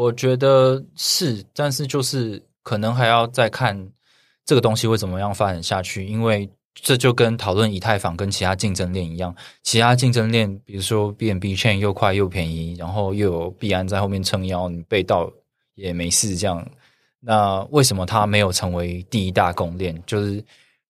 我觉得是，但是就是可能还要再看这个东西会怎么样发展下去，因为这就跟讨论以太坊跟其他竞争链一样，其他竞争链比如说 BNB Chain 又快又便宜，然后又有币安在后面撑腰，你被盗也没事这样。那为什么它没有成为第一大公链？就是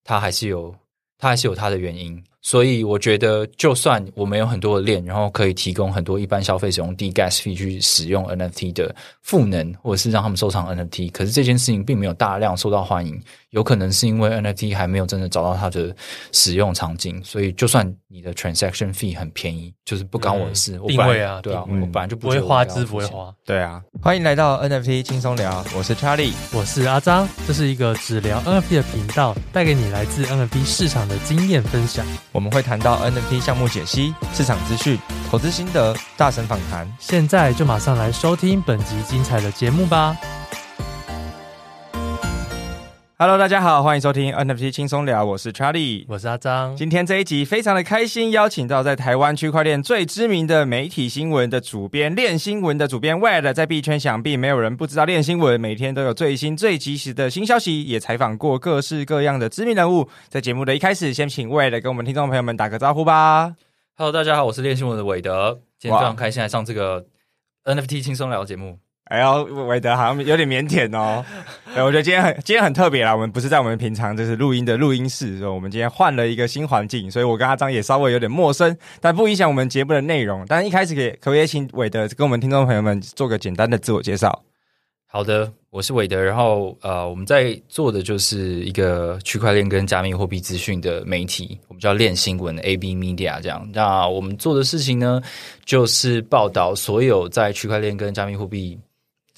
它还是有，它还是有它的原因。所以我觉得，就算我们有很多的链，然后可以提供很多一般消费者用低 gas fee 去使用 NFT 的赋能，或者是让他们收藏 NFT，可是这件事情并没有大量受到欢迎。有可能是因为 NFT 还没有真的找到它的使用场景，所以就算你的 transaction fee 很便宜，就是不关我的事。定位啊，对啊，我本来就不，不会花枝不会花。对啊，欢迎来到 NFT 轻松聊，我是 Charlie，我是阿张，这是一个只聊 NFT 的频道，带给你来自 NFT 市场的经验分享。我们会谈到 NFT 项目解析、市场资讯、投资心得、大神访谈。现在就马上来收听本集精彩的节目吧。Hello，大家好，欢迎收听 NFT 轻松聊，我是 Charlie，我是阿张。今天这一集非常的开心，邀请到在台湾区块链最知名的媒体新闻的主编链新闻的主编 Wade，在币圈想必没有人不知道链新闻，每天都有最新最及时的新消息，也采访过各式各样的知名人物。在节目的一开始，先请 Wade 跟我们听众朋友们打个招呼吧。Hello，大家好，我是链新闻的韦德，今天非常开心来上这个 NFT 轻松聊节目。哎呦，韦德好像有点腼腆哦。哎，我觉得今天很今天很特别啦。我们不是在我们平常就是录音的录音室，所以我们今天换了一个新环境，所以我跟阿张也稍微有点陌生，但不影响我们节目的内容。但一开始可以可不可以请韦德跟我们听众朋友们做个简单的自我介绍？好的，我是韦德。然后呃，我们在做的就是一个区块链跟加密货币资讯的媒体，我们叫链新闻 （AB Media） 这样。那我们做的事情呢，就是报道所有在区块链跟加密货币。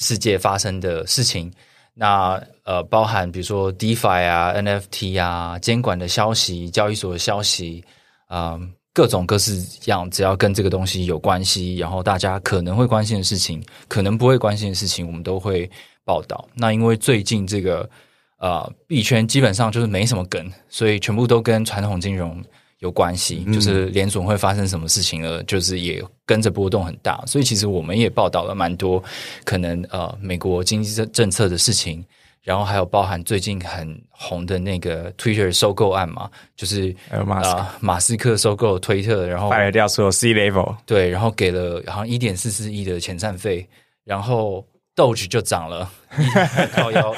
世界发生的事情，那呃，包含比如说 DeFi 啊、NFT 啊、监管的消息、交易所的消息，啊、各种各式样，只要跟这个东西有关系，然后大家可能会关心的事情，可能不会关心的事情，我们都会报道。那因为最近这个呃币圈基本上就是没什么梗，所以全部都跟传统金融。有关系，就是联准会发生什么事情了，就是也跟着波动很大，所以其实我们也报道了蛮多可能呃美国经济政策的事情，然后还有包含最近很红的那个 Twitter 收购案嘛，就是呃马斯克收购推特，然后卖掉所有 C level，对，然后给了好像一点四四亿的遣散费，然后。Doge 就涨了，靠腰，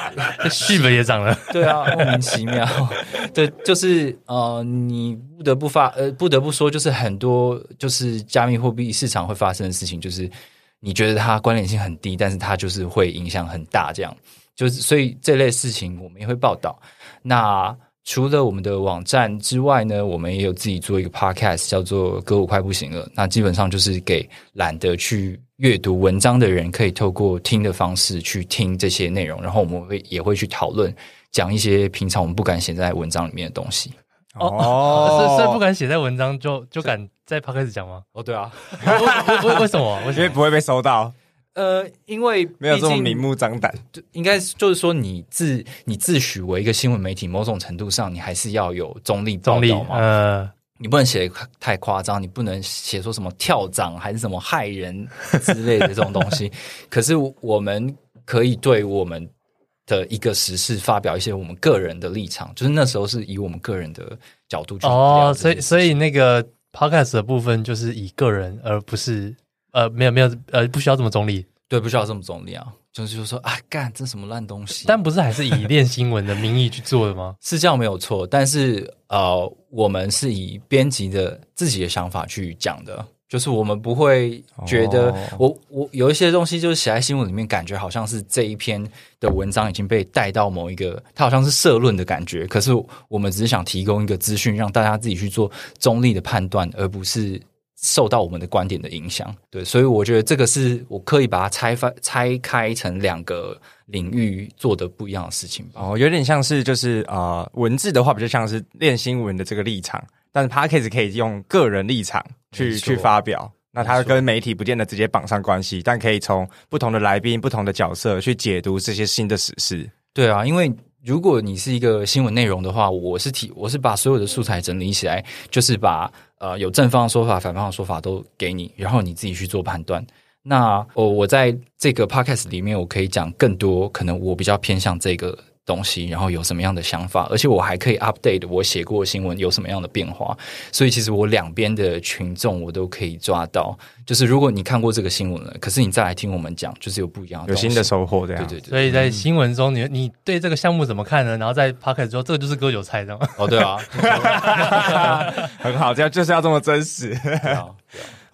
续本也涨了，对啊，莫名其妙。对，就是呃，你不得不发呃，不得不说，就是很多就是加密货币市场会发生的事情，就是你觉得它关联性很低，但是它就是会影响很大，这样就是所以这类事情我们也会报道。那除了我们的网站之外呢，我们也有自己做一个 podcast，叫做“歌舞快不行了”。那基本上就是给懒得去。阅读文章的人可以透过听的方式去听这些内容，然后我们会也会去讨论，讲一些平常我们不敢写在文章里面的东西。哦，是是不敢写在文章就就敢在 podcast 讲吗？哦，对啊，为为为什么？因为不会 被收到。呃，因为没有这么明目张胆，就应该就是说你自你自诩为一个新闻媒体，某种程度上你还是要有中立报道嘛。呃你不能写太夸张，你不能写说什么跳涨还是什么害人之类的这种东西。可是我们可以对我们的一个时事发表一些我们个人的立场，就是那时候是以我们个人的角度去哦，所以所以那个 podcast 的部分就是以个人，而不是呃没有没有呃不需要这么中立，对，不需要这么中立啊。就是就说啊，干这什么烂东西？但不是还是以练新闻的名义去做的吗？是这样没有错，但是呃，我们是以编辑的自己的想法去讲的，就是我们不会觉得我、哦、我有一些东西就是写在新闻里面，感觉好像是这一篇的文章已经被带到某一个，它好像是社论的感觉。可是我们只是想提供一个资讯，让大家自己去做中立的判断，而不是。受到我们的观点的影响，对，所以我觉得这个是我刻意把它拆分、拆开成两个领域做的不一样的事情吧。哦，有点像是就是呃，文字的话比较像是练新闻的这个立场，但是 Podcast 可以用个人立场去去发表，那它跟媒体不见得直接绑上关系，但可以从不同的来宾、不同的角色去解读这些新的史事。对啊，因为如果你是一个新闻内容的话，我是提，我是把所有的素材整理起来，就是把。呃，有正方的说法，反方的说法都给你，然后你自己去做判断。那我我在这个 podcast 里面，我可以讲更多，可能我比较偏向这个。东西，然后有什么样的想法，而且我还可以 update 我写过的新闻有什么样的变化，所以其实我两边的群众我都可以抓到。就是如果你看过这个新闻了，可是你再来听我们讲，就是有不一样的，有新的收获这样。对对对。所以在新闻中，你你对这个项目怎么看呢？然后在 podcast 说这个就是割韭菜，这样。哦，对啊，很好，这样就是要这么真实。对啊。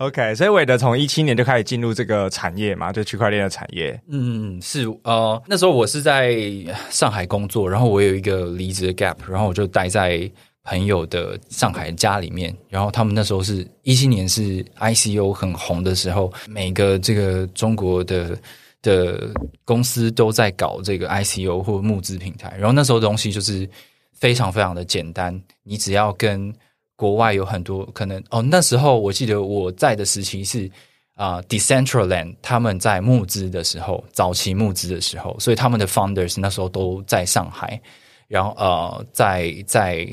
OK，所以韦德从一七年就开始进入这个产业嘛，就区块链的产业。嗯，是呃，那时候我是在上海工作，然后我有一个离职的 gap，然后我就待在朋友的上海家里面。然后他们那时候是一七年是 ICO 很红的时候，每个这个中国的的公司都在搞这个 ICO 或募资平台。然后那时候东西就是非常非常的简单，你只要跟国外有很多可能哦，那时候我记得我在的时期是啊、呃、，Decentraland 他们在募资的时候，早期募资的时候，所以他们的 founders 那时候都在上海，然后呃，在在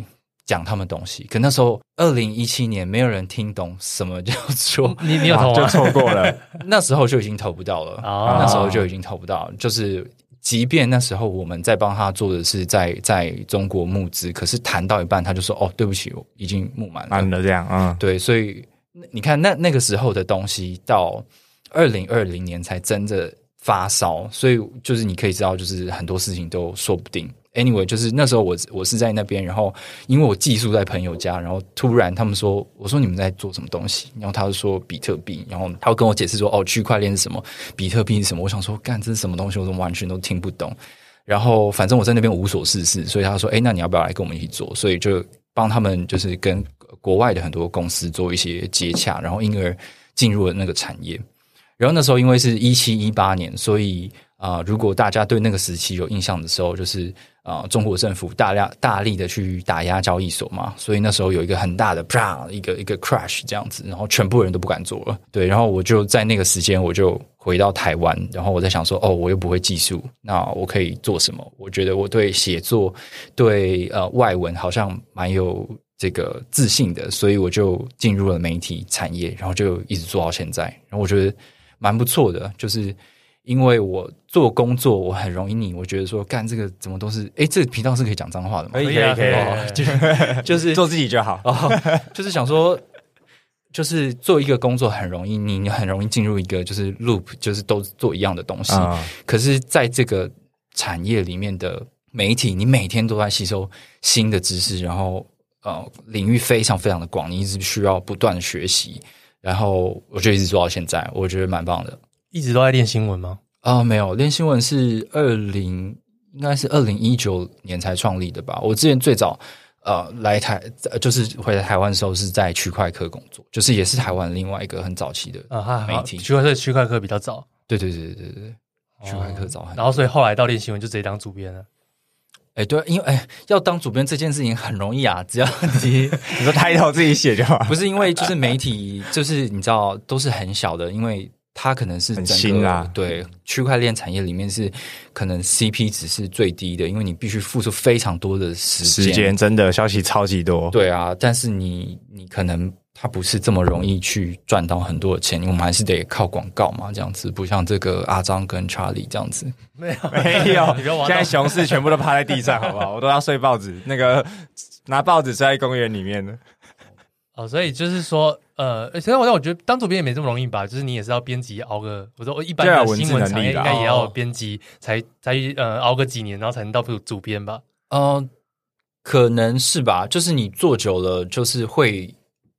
讲他们东西。可那时候二零一七年，没有人听懂什么叫做 你你有投、啊、就错过了，那时候就已经投不到了，哦、那时候就已经投不到，就是。即便那时候我们在帮他做的是在在中国募资，可是谈到一半他就说：“哦，对不起，我已经募满了。”满了这样，嗯，对，所以你看那那个时候的东西，到二零二零年才真的发烧，所以就是你可以知道，就是很多事情都说不定。Anyway，就是那时候我我是在那边，然后因为我寄宿在朋友家，然后突然他们说，我说你们在做什么东西？然后他就说比特币，然后他会跟我解释说，哦，区块链是什么，比特币是什么？我想说，干这是什么东西？我怎么完全都听不懂。然后反正我在那边无所事事，所以他说，哎，那你要不要来跟我们一起做？所以就帮他们就是跟国外的很多公司做一些接洽，然后因而进入了那个产业。然后那时候因为是一七一八年，所以啊、如果大家对那个时期有印象的时候，就是。啊、中国政府大量大力的去打压交易所嘛，所以那时候有一个很大的啪，一个一个 crash 这样子，然后全部人都不敢做了。对，然后我就在那个时间，我就回到台湾，然后我在想说，哦，我又不会技术，那我可以做什么？我觉得我对写作、对呃外文好像蛮有这个自信的，所以我就进入了媒体产业，然后就一直做到现在。然后我觉得蛮不错的，就是。因为我做工作，我很容易腻。我觉得说干这个怎么都是，诶，这个频道是可以讲脏话的吗？可以，可以，可以，就就是做自己就好。就是想说，就是做一个工作很容易，你很容易进入一个就是 loop，就是都做一样的东西。嗯、可是，在这个产业里面的媒体，你每天都在吸收新的知识，然后呃，领域非常非常的广，你一直需要不断的学习。然后，我就一直做到现在，我觉得蛮棒的。一直都在练新闻吗？啊、呃，没有，练新闻是二零，应该是二零一九年才创立的吧。我之前最早呃来台，就是回来台湾的时候是在区块科工作，就是也是台湾另外一个很早期的媒体。区块科区块科比较早，对对对对对对，区块科早很、哦。然后所以后来到练新闻就直接当主编了。哎，对，因为哎要当主编这件事情很容易啊，只要你你说 title 自己写就好。不是因为就是媒体，就是你知道都是很小的，因为。它可能是整个很新啊，对区块链产业里面是可能 CP 值是最低的，因为你必须付出非常多的时间，时间真的消息超级多，对啊，但是你你可能它不是这么容易去赚到很多的钱，我们还是得靠广告嘛，这样子不像这个阿张跟查理这样子，没有。没有，现在熊市全部都趴在地上，好不好？我都要睡报纸，那个拿报纸睡在公园里面。的。哦，所以就是说，呃，其实我我觉得当主编也没这么容易吧，就是你也是要编辑熬个，我说一般的新闻产业应该也要编辑，才才呃熬个几年，然后才能到主主编吧？呃，可能是吧，就是你做久了，就是会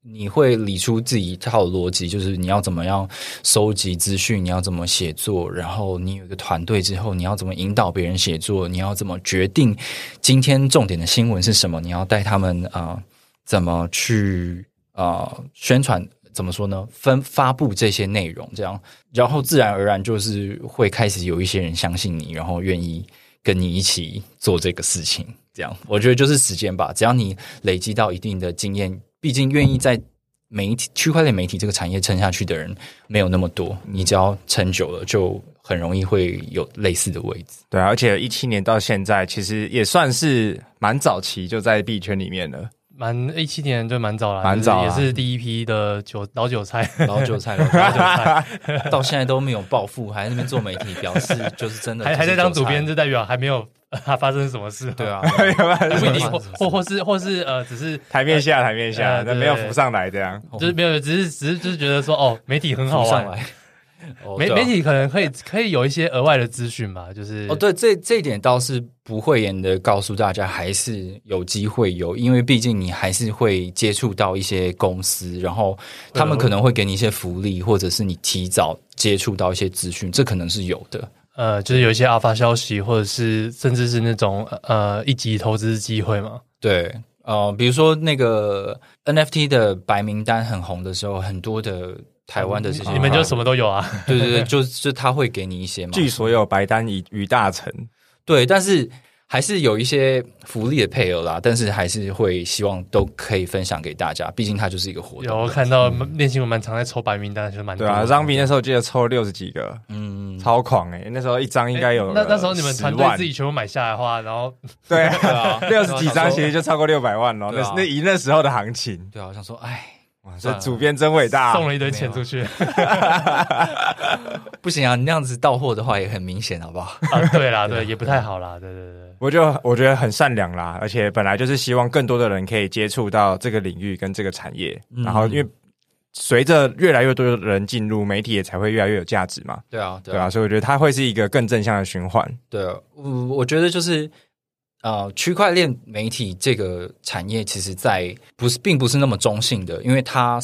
你会理出自己一套逻辑，就是你要怎么样收集资讯，你要怎么写作，然后你有一个团队之后，你要怎么引导别人写作，你要怎么决定今天重点的新闻是什么，你要带他们啊。呃怎么去啊、宣传？怎么说呢？分发布这些内容，这样，然后自然而然就是会开始有一些人相信你，然后愿意跟你一起做这个事情。这样，我觉得就是时间吧。只要你累积到一定的经验，毕竟愿意在媒体区块链媒体这个产业撑下去的人没有那么多。你只要撑久了，就很容易会有类似的位置。对啊，而且一七年到现在，其实也算是蛮早期就在币圈里面了。蛮一七年就蛮早了，蛮早，也是第一批的韭老韭菜，老韭 菜，老韭菜，到现在都没有暴富，还在那边做媒体，表示就是真的，还还在当主编，就代表还没有他发生什么事，对啊，不一定，或 或或是或是呃，只是台面下台面下，但没有浮上来这样，就是没有，只是只是就是觉得说哦，媒体很好玩。媒、哦啊、媒体可能可以可以有一些额外的资讯吧，就是哦，对，这这一点倒是不讳言的告诉大家，还是有机会有，因为毕竟你还是会接触到一些公司，然后他们可能会给你一些福利，或者是你提早接触到一些资讯，这可能是有的。呃，就是有一些阿发消息，或者是甚至是那种呃一级投资机会嘛。对，呃，比如说那个 NFT 的白名单很红的时候，很多的。台湾的这些，你们就什么都有啊？对对对，就是他会给你一些嘛。据所有白单与与大成，对，但是还是有一些福利的配额啦。但是还是会希望都可以分享给大家，毕竟它就是一个活动。有看到练习我蛮常在抽白名单，就蛮对啊。张斌那时候记得抽了六十几个，嗯，超狂哎、欸！那时候一张应该有那那时候你们团队自己全部买下来的话，然后 对啊，六十几张其实就超过六百万了。那那以那时候的行情，对啊，我想说，哎。这主编真伟大，送了一堆钱出去，不行啊！你那样子到货的话也很明显，好不好？啊，对啦，对，也不太好啦，对对对。我就我觉得很善良啦，而且本来就是希望更多的人可以接触到这个领域跟这个产业，嗯、然后因为随着越来越多的人进入，媒体也才会越来越有价值嘛。对啊，对啊，所以我觉得它会是一个更正向的循环。对啊，我我觉得就是。呃，区块链媒体这个产业，其实在不是并不是那么中性的，因为它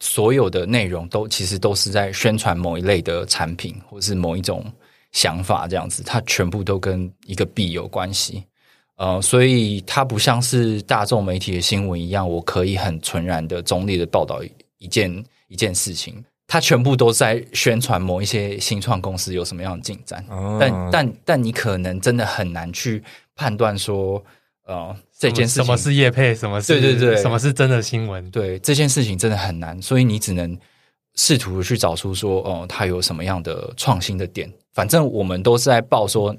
所有的内容都其实都是在宣传某一类的产品，或是某一种想法这样子，它全部都跟一个币有关系。呃，所以它不像是大众媒体的新闻一样，我可以很纯然的中立的报道一件一件事情，它全部都在宣传某一些新创公司有什么样的进展。哦，但但但你可能真的很难去。判断说，呃，这件事情什么是业配，什么是对对对，什么是真的新闻？对，这件事情真的很难，所以你只能试图去找出说，哦、呃，它有什么样的创新的点。反正我们都是在报说，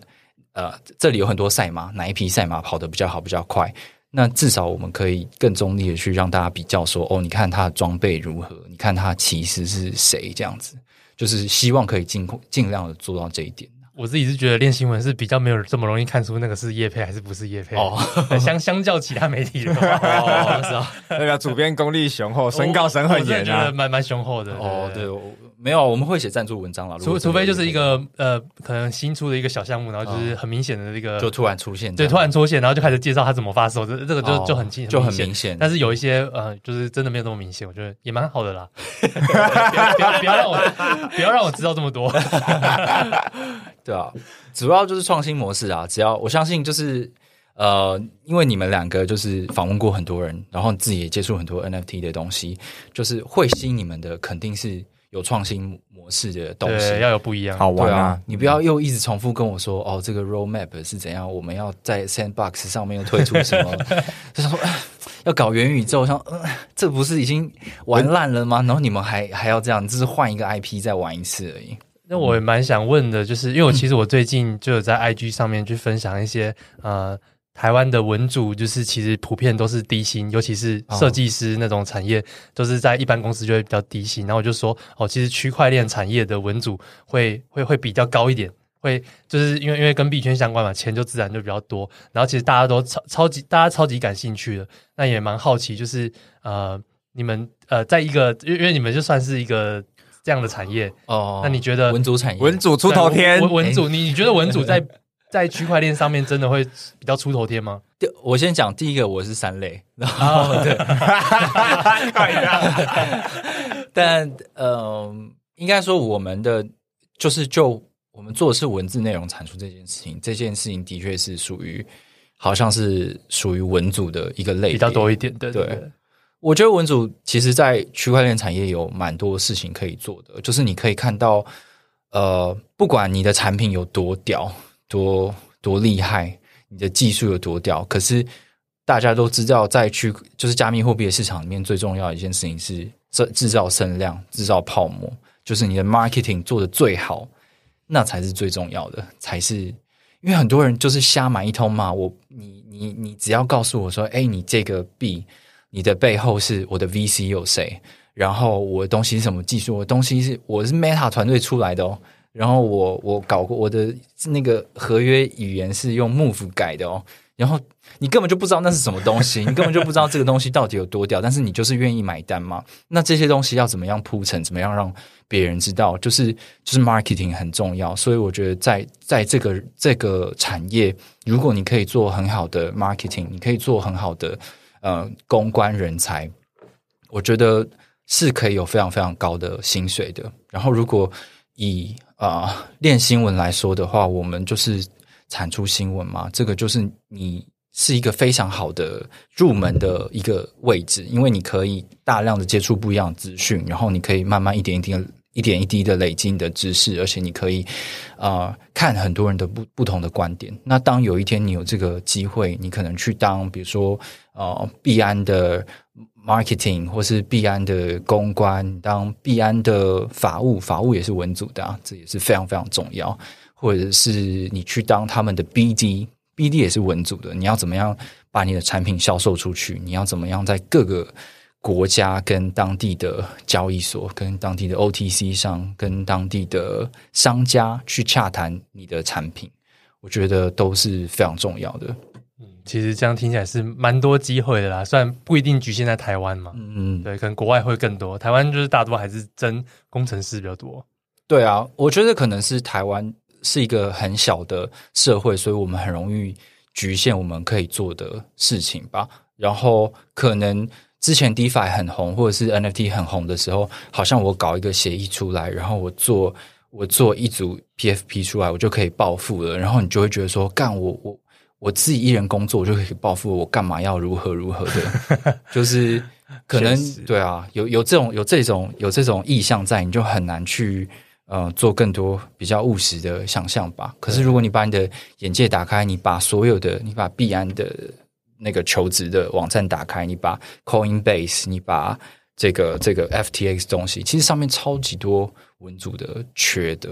呃，这里有很多赛马，哪一匹赛马跑得比较好，比较快。那至少我们可以更中立的去让大家比较说，哦，你看他的装备如何？你看他其实是谁？这样子，就是希望可以尽尽量的做到这一点。我自己是觉得练新闻是比较没有这么容易看出那个是叶配还是不是叶配哦，相相较其他媒体的话，哦，是啊，那个主编功力雄厚，身高神很严啊，蛮蛮雄厚的哦，对。没有，我们会写赞助文章了。除除非就是一个呃，可能新出的一个小项目，然后就是很明显的这个，就突然出现，对，突然出现，然后就开始介绍他怎么发售，这这个就就很清，就很明显。但是有一些呃，就是真的没有那么明显，我觉得也蛮好的啦。不要不要让我不要让我知道这么多。对啊，主要就是创新模式啊。只要我相信，就是呃，因为你们两个就是访问过很多人，然后自己也接触很多 NFT 的东西，就是会吸引你们的肯定是。有创新模式的东西，要有不一样，好玩啊，啊！你不要又一直重复跟我说，哦，这个 roadmap 是怎样？我们要在 Sandbox 上面又推出什么？就想说要搞元宇宙，像、呃、这不是已经玩烂了吗？然后你们还还要这样，只是换一个 IP 再玩一次而已。那我也蛮想问的，就是因为我其实我最近就有在 IG 上面去分享一些呃。台湾的文组就是其实普遍都是低薪，尤其是设计师那种产业，都是在一般公司就会比较低薪。然后我就说，哦，其实区块链产业的文组会会会比较高一点，会就是因为因为跟币圈相关嘛，钱就自然就比较多。然后其实大家都超超级大家超级感兴趣的，那也蛮好奇，就是呃，你们呃，在一个因为因为你们就算是一个这样的产业哦，那你觉得文组产业文组出头天？文文组，你你觉得文组在？在区块链上面真的会比较出头天吗？我先讲第一个，我是三类，然后、oh, 对，但嗯、呃，应该说我们的就是就我们做的是文字内容产出这件事情，这件事情的确是属于好像是属于文组的一个类比较多一点的。对，对，我觉得文组其实，在区块链产业有蛮多事情可以做的，就是你可以看到，呃，不管你的产品有多屌。多多厉害，你的技术有多屌？可是大家都知道，在去就是加密货币的市场里面，最重要一件事情是制制造声量、制造泡沫，就是你的 marketing 做得最好，那才是最重要的。才是因为很多人就是瞎买一通嘛。我你你你只要告诉我说，哎，你这个币你的背后是我的 VC 有谁？然后我的东西是什么技术？我的东西是我是 Meta 团队出来的哦。然后我我搞过我的那个合约语言是用 Move 改的哦。然后你根本就不知道那是什么东西，你根本就不知道这个东西到底有多屌，但是你就是愿意买单嘛？那这些东西要怎么样铺陈？怎么样让别人知道？就是就是 marketing 很重要。所以我觉得在在这个这个产业，如果你可以做很好的 marketing，你可以做很好的呃公关人才，我觉得是可以有非常非常高的薪水的。然后如果以啊练新闻来说的话，我们就是。产出新闻嘛，这个就是你是一个非常好的入门的一个位置，因为你可以大量的接触不一样的资讯，然后你可以慢慢一点一点、一点一滴的累积你的知识，而且你可以啊、看很多人的不不同的观点。那当有一天你有这个机会，你可能去当比如说呃币安的 marketing，或是币安的公关，当币安的法务，法务也是文组的啊，这也是非常非常重要。或者是你去当他们的 BD，BD 也是文组的。你要怎么样把你的产品销售出去？你要怎么样在各个国家跟当地的交易所、跟当地的 OTC 上、跟当地的商家去洽谈你的产品？我觉得都是非常重要的。嗯，其实这样听起来是蛮多机会的啦，虽然不一定局限在台湾嘛。嗯，对，可能国外会更多。台湾就是大多还是真工程师比较多。对啊，我觉得可能是台湾。是一个很小的社会，所以我们很容易局限我们可以做的事情吧。然后可能之前 DeFi 很红，或者是 NFT 很红的时候，好像我搞一个协议出来，然后我做我做一组 PFP 出来，我就可以暴富了。然后你就会觉得说，干我我我自己一人工作，我就可以暴富，我干嘛要如何如何的？就是可能对啊，有有这种有这种有这种意向在，你就很难去。呃，做更多比较务实的想象吧。可是，如果你把你的眼界打开，你把所有的，你把币安的那个求职的网站打开，你把 Coinbase，你把这个这个 FTX 东西，其实上面超级多文组的缺的。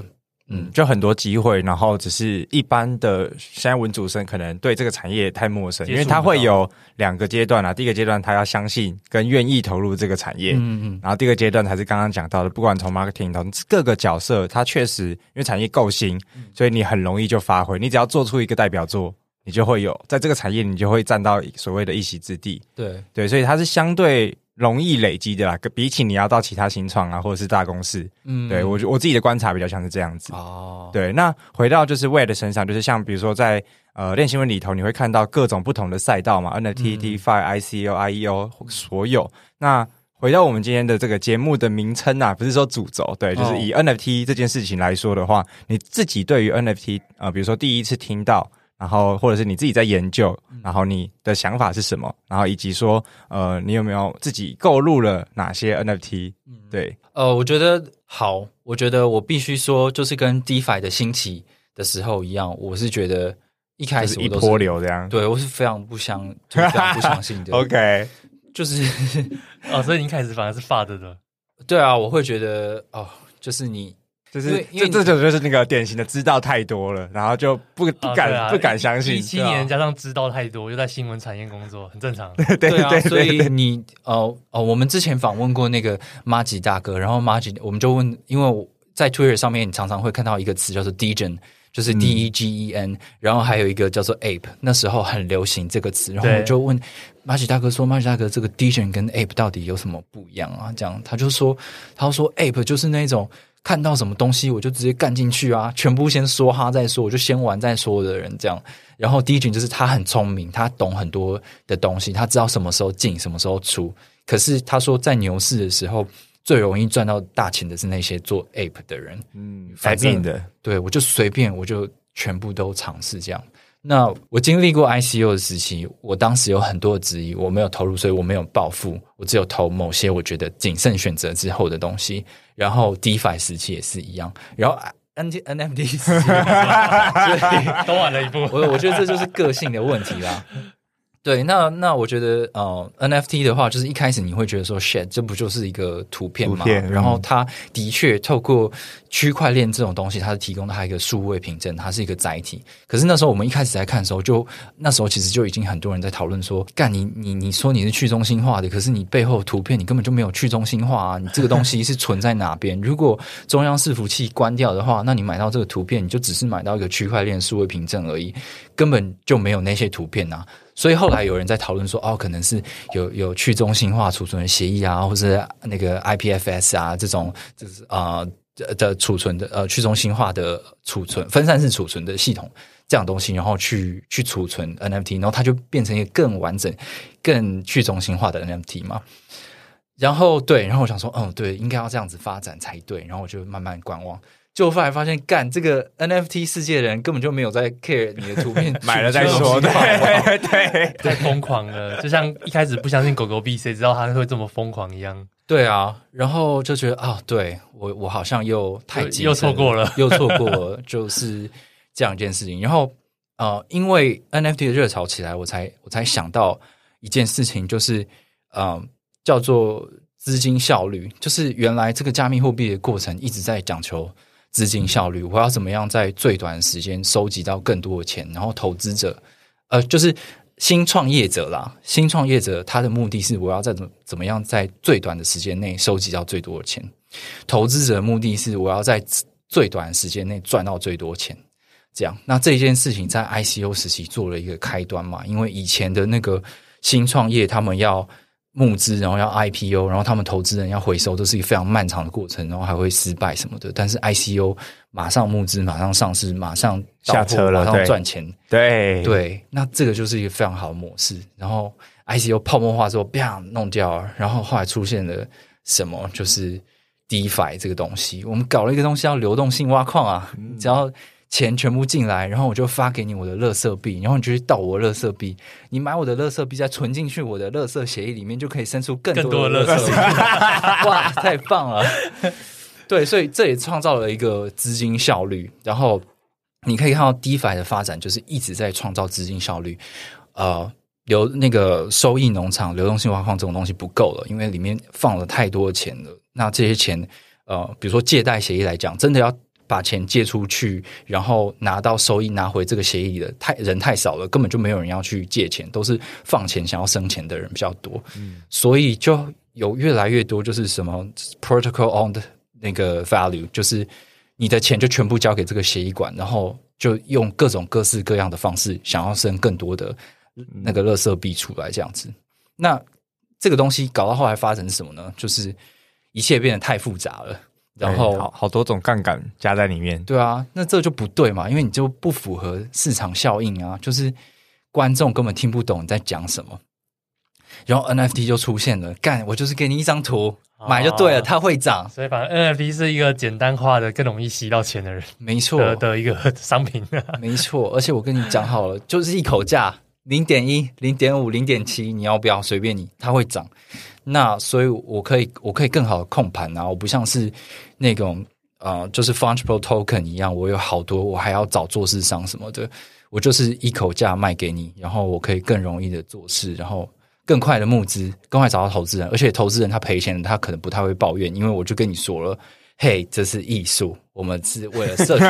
嗯，就很多机会，然后只是一般的现在文组生可能对这个产业太陌生，因为他会有两个阶段啊。第一个阶段，他要相信跟愿意投入这个产业，嗯嗯。然后第二个阶段才是刚刚讲到的，不管从 marketing 到各个角色，他确实因为产业够新，所以你很容易就发挥。你只要做出一个代表作，你就会有在这个产业，你就会占到所谓的一席之地。对对，所以它是相对。容易累积的啦，比起你要到其他新创啊，或者是大公司，嗯，对我我自己的观察比较像是这样子哦。对，那回到就是 Wade 的身上，就是像比如说在呃链新闻里头，你会看到各种不同的赛道嘛，NFT、DeFi、ICO、IEO 所有。那回到我们今天的这个节目的名称啊，不是说主轴，对，就是以 NFT 这件事情来说的话，你自己对于 NFT 啊、呃，比如说第一次听到。然后，或者是你自己在研究，然后你的想法是什么？然后以及说，呃，你有没有自己购入了哪些 NFT？对，呃，我觉得好，我觉得我必须说，就是跟 DeFi 的兴起的时候一样，我是觉得一开始我都是一波流这样，对我是非常不相，就是、非常不相信的。OK，就是哦，所以你一开始反而是发的的，对啊，我会觉得哦，就是你。就是，这这种就是那个典型的知道太多了，然后就不不敢、啊啊、不敢相信。一七年加上知道太多，又在新闻产业工作，很正常。对对对，对啊，所以你哦哦，我们之前访问过那个马吉大哥，然后马吉我们就问，因为在 Twitter 上面，你常常会看到一个词叫做 Degen，就是 D E G E N，、嗯、然后还有一个叫做 Ape，那时候很流行这个词，然后我就问马吉大哥说：“马吉大哥，这个 Degen 跟 Ape 到底有什么不一样啊？”这样他就说：“他说 Ape 就是那种。”看到什么东西我就直接干进去啊！全部先说哈再说，我就先玩再说的人这样。然后第一群就是他很聪明，他懂很多的东西，他知道什么时候进，什么时候出。可是他说在牛市的时候最容易赚到大钱的是那些做 Ape 的人。嗯，反正的，对，我就随便我就全部都尝试这样。那我经历过 ICU 的时期，我当时有很多的质疑，我没有投入，所以我没有暴富，我只有投某些我觉得谨慎选择之后的东西。然后 DeFi 时期也是一样，然后 NFT 时期 都晚了一步。我我觉得这就是个性的问题啦。对，那那我觉得呃，NFT 的话，就是一开始你会觉得说，shit，这不就是一个图片吗？片然后它的确透过区块链这种东西，它是提供它一个数位凭证，它是一个载体。可是那时候我们一开始在看的时候，就那时候其实就已经很多人在讨论说，干你你你说你是去中心化的，可是你背后图片你根本就没有去中心化啊！你这个东西是存在哪边？如果中央伺服器关掉的话，那你买到这个图片，你就只是买到一个区块链数位凭证而已，根本就没有那些图片啊。所以后来有人在讨论说，哦，可能是有有去中心化储存协议啊，或是那个 IPFS 啊这种，就是啊的的储存的呃去中心化的储存分散式储存的系统这样东西，然后去去储存 NFT，然后它就变成一个更完整、更去中心化的 NFT 嘛。然后对，然后我想说，嗯，对，应该要这样子发展才对。然后我就慢慢观望。就后来发现，干这个 NFT 世界的人根本就没有在 care 你的图片，买了再说，对对，太疯狂了，就像一开始不相信狗狗币，谁知道它会这么疯狂一样。对啊，然后就觉得啊、哦，对我我好像又太又错过了，又错过了，就是这样一件事情。然后呃，因为 NFT 的热潮起来，我才我才想到一件事情，就是嗯、呃，叫做资金效率，就是原来这个加密货币的过程一直在讲求。资金效率，我要怎么样在最短的时间收集到更多的钱？然后投资者，呃，就是新创业者啦。新创业者他的目的是我要在怎怎么样在最短的时间内收集到最多的钱。投资者的目的是我要在最短的时间内赚到最多钱。这样，那这件事情在 ICO 时期做了一个开端嘛？因为以前的那个新创业，他们要。募资，然后要 IPO，然后他们投资人要回收，都是一个非常漫长的过程，然后还会失败什么的。但是 ICO 马上募资，马上上市，马上下车了，马上赚钱。对对，那这个就是一个非常好的模式。然后 ICO 泡沫化之后，啪弄掉了。然后后来出现了什么？就是 DeFi 这个东西。我们搞了一个东西叫流动性挖矿啊，嗯、只要。钱全部进来，然后我就发给你我的乐色币，然后你就去盗我的垃圾币，你买我的乐色币，再存进去我的乐色协议里面，就可以生出更多的垃圾币。哇，太棒了！对，所以这也创造了一个资金效率。然后你可以看到 DeFi 的发展，就是一直在创造资金效率。呃，有那个收益农场、流动性挖矿这种东西不够了，因为里面放了太多的钱了。那这些钱，呃，比如说借贷协议来讲，真的要。把钱借出去，然后拿到收益，拿回这个协议的太人太少了，根本就没有人要去借钱，都是放钱想要生钱的人比较多，嗯，所以就有越来越多就是什么 protocol owned 那个 value，就是你的钱就全部交给这个协议管，然后就用各种各式各样的方式想要生更多的那个垃圾币出来，这样子。那这个东西搞到后来发生什么呢？就是一切变得太复杂了。然后好好多种杠杆加在里面，对啊，那这就不对嘛，因为你就不符合市场效应啊，就是观众根本听不懂你在讲什么。然后 NFT 就出现了，干，我就是给你一张图，哦、买就对了，它会涨。所以反正 NFT 是一个简单化的、更容易吸到钱的人，没错的，的一个 商品。没错，而且我跟你讲好了，就是一口价零点一、零点五、零点七，你要不要随便你，它会涨。那所以，我可以我可以更好的控盘啊！我不像是那种呃，就是 fungible token 一样，我有好多，我还要找做市商什么的。我就是一口价卖给你，然后我可以更容易的做事，然后更快的募资，更快找到投资人。而且投资人他赔钱，他可能不太会抱怨，因为我就跟你说了，嘿，这是艺术，我们是为了社群。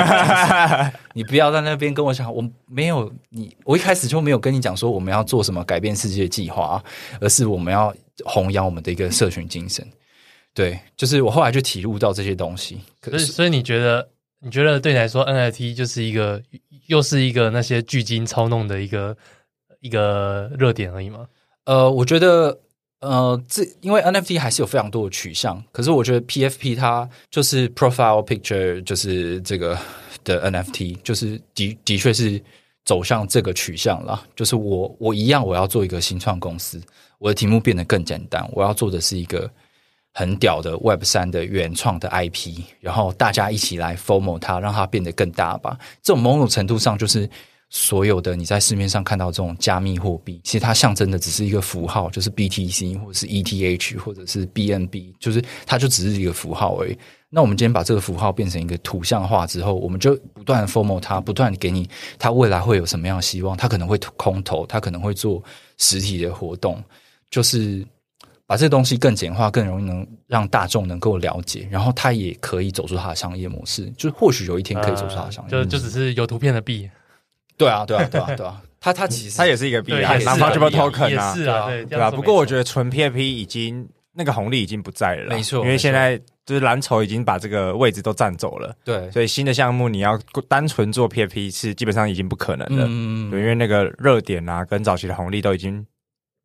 你不要在那边跟我讲，我没有你，我一开始就没有跟你讲说我们要做什么改变世界计划，而是我们要。弘扬我们的一个社群精神，对，就是我后来就体悟到这些东西。可是，所以，所以你觉得，你觉得对你来说，NFT 就是一个，又是一个那些巨鲸操弄的一个一个热点而已吗？呃，我觉得，呃，这因为 NFT 还是有非常多的取向，可是我觉得 PFP 它就是 Profile Picture，就是这个的 NFT，就是的的确是走向这个取向了。就是我我一样，我要做一个新创公司。我的题目变得更简单，我要做的是一个很屌的 Web 三的原创的 IP，然后大家一起来 FOMO 它，让它变得更大吧。这种某种程度上，就是所有的你在市面上看到这种加密货币，其实它象征的只是一个符号，就是 BTC 或者是 ETH 或者是 BNB，就是它就只是一个符号而已。那我们今天把这个符号变成一个图像化之后，我们就不断的 formal 它，不断给你它未来会有什么样的希望，它可能会空投，它可能会做实体的活动，就是把这个东西更简化，更容易能让大众能够了解，然后它也可以走出它的商业模式，就或许有一天可以走出它的商业模式，呃、就就只是有图片的币，对啊，对啊，对啊，对啊，它它其实 它也是一个币，啊，non-fungible token 也是啊，对，对啊。不过我觉得纯 PFP 已经那个红利已经不在了，没错，因为现在。就是蓝筹已经把这个位置都占走了，对，所以新的项目你要单纯做 PFP 是基本上已经不可能了，嗯，对，因为那个热点啊跟早期的红利都已经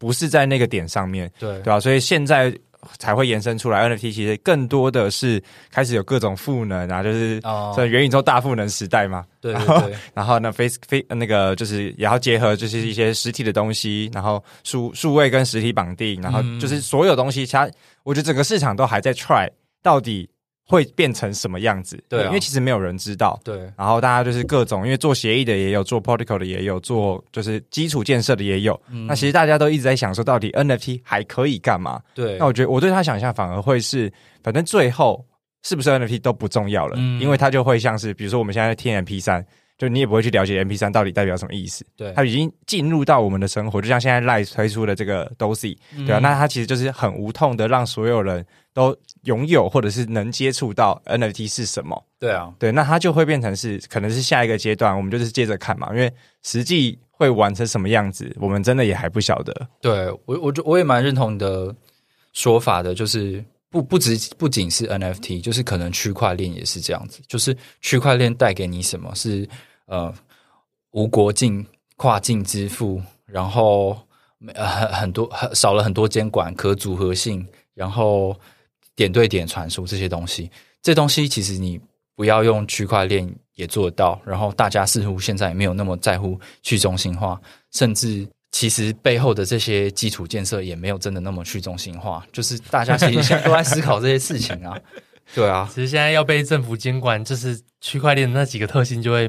不是在那个点上面，对，对吧？所以现在才会延伸出来。NFT，其实更多的是开始有各种赋能啊，就是在元宇宙大赋能时代嘛，对，对，对，然后呢，Face Face 那个就是也要结合就是一些实体的东西，然后数数位跟实体绑定，然后就是所有东西，其他我觉得整个市场都还在 try。到底会变成什么样子？对，因为其实没有人知道。对，然后大家就是各种，因为做协议的也有，做 protocol 的也有，做就是基础建设的也有。那其实大家都一直在想说，到底 NFT 还可以干嘛？对。那我觉得我对他想象反而会是，反正最后是不是 NFT 都不重要了，因为它就会像是，比如说我们现在听 MP3。就你也不会去了解 MP 三到底代表什么意思，对，它已经进入到我们的生活，就像现在 Light 推出的这个 Dosi，对啊，那它其实就是很无痛的让所有人都拥有或者是能接触到 NFT 是什么，对啊，对，那它就会变成是可能是下一个阶段，我们就是接着看嘛，因为实际会玩成什么样子，我们真的也还不晓得。对我，我就我也蛮认同你的说法的，就是不不只不仅是 NFT，就是可能区块链也是这样子，就是区块链带给你什么是。呃，无国境跨境支付，然后呃很很多很少了很多监管，可组合性，然后点对点传输这些东西，这东西其实你不要用区块链也做得到。然后大家似乎现在也没有那么在乎去中心化，甚至其实背后的这些基础建设也没有真的那么去中心化。就是大家其实现在都在思考这些事情啊，对啊，其实现在要被政府监管，就是区块链的那几个特性就会。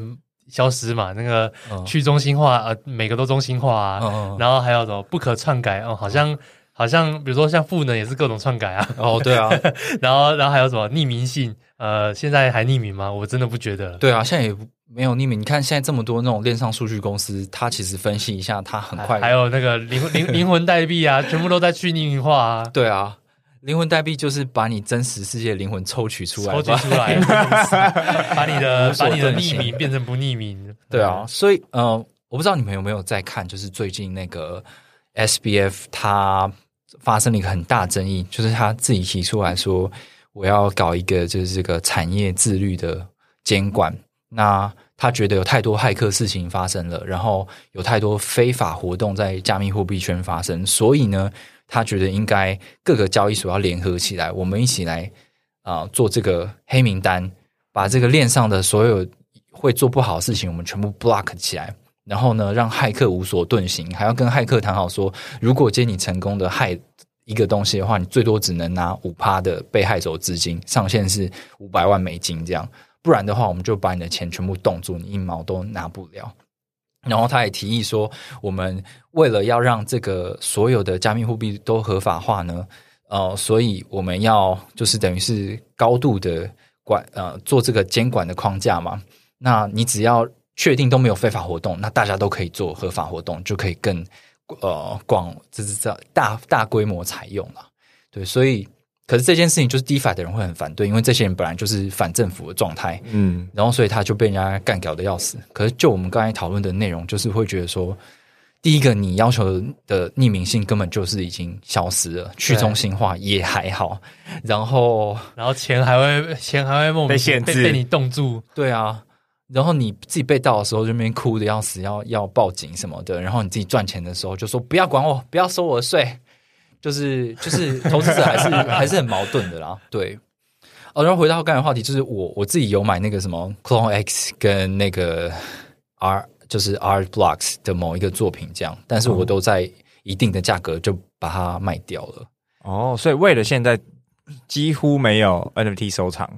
消失嘛？那个去中心化，呃，每个都中心化啊。嗯、然后还有什么不可篡改？哦，好像好像，比如说像赋能也是各种篡改啊。哦，对啊。然后然后还有什么匿名性？呃，现在还匿名吗？我真的不觉得。对啊，现在也没有匿名。你看现在这么多那种链上数据公司，它其实分析一下，它很快。还有那个灵灵 灵魂代币啊，全部都在去匿名化啊。对啊。灵魂代币就是把你真实世界灵魂抽取出来，抽取出来，把你的把你的匿名变成不匿名。对啊，所以呃，我不知道你们有没有在看，就是最近那个 SBF 它发生了一个很大争议，就是他自己提出来说，我要搞一个就是这个产业自律的监管。那他觉得有太多骇客事情发生了，然后有太多非法活动在加密货币圈发生，所以呢。他觉得应该各个交易所要联合起来，我们一起来啊、做这个黑名单，把这个链上的所有会做不好的事情，我们全部 block 起来。然后呢，让骇客无所遁形，还要跟骇客谈好说，如果接你成功的骇一个东西的话，你最多只能拿五趴的被害者资金，上限是五百万美金这样。不然的话，我们就把你的钱全部冻住，你一毛都拿不了。然后他也提议说，我们为了要让这个所有的加密货币都合法化呢，呃，所以我们要就是等于是高度的管呃做这个监管的框架嘛。那你只要确定都没有非法活动，那大家都可以做合法活动，就可以更呃广，就是这大大规模采用了。对，所以。可是这件事情就是 DeFi 的人会很反对，因为这些人本来就是反政府的状态，嗯，然后所以他就被人家干掉的要死。可是就我们刚才讨论的内容，就是会觉得说，第一个你要求的匿名性根本就是已经消失了，去中心化也还好，然后然后钱还会钱还会莫名被限制被，被你冻住，对啊，然后你自己被盗的时候就那边哭的要死，要要报警什么的，然后你自己赚钱的时候就说不要管我，不要收我的税。就是就是 投资者还是还是很矛盾的啦，对。哦，然后回到刚才话题，就是我我自己有买那个什么 Clone X 跟那个 R 就是 Art Blocks 的某一个作品这样，但是我都在一定的价格就把它卖掉了。哦，所以为了现在几乎没有 NFT 收藏，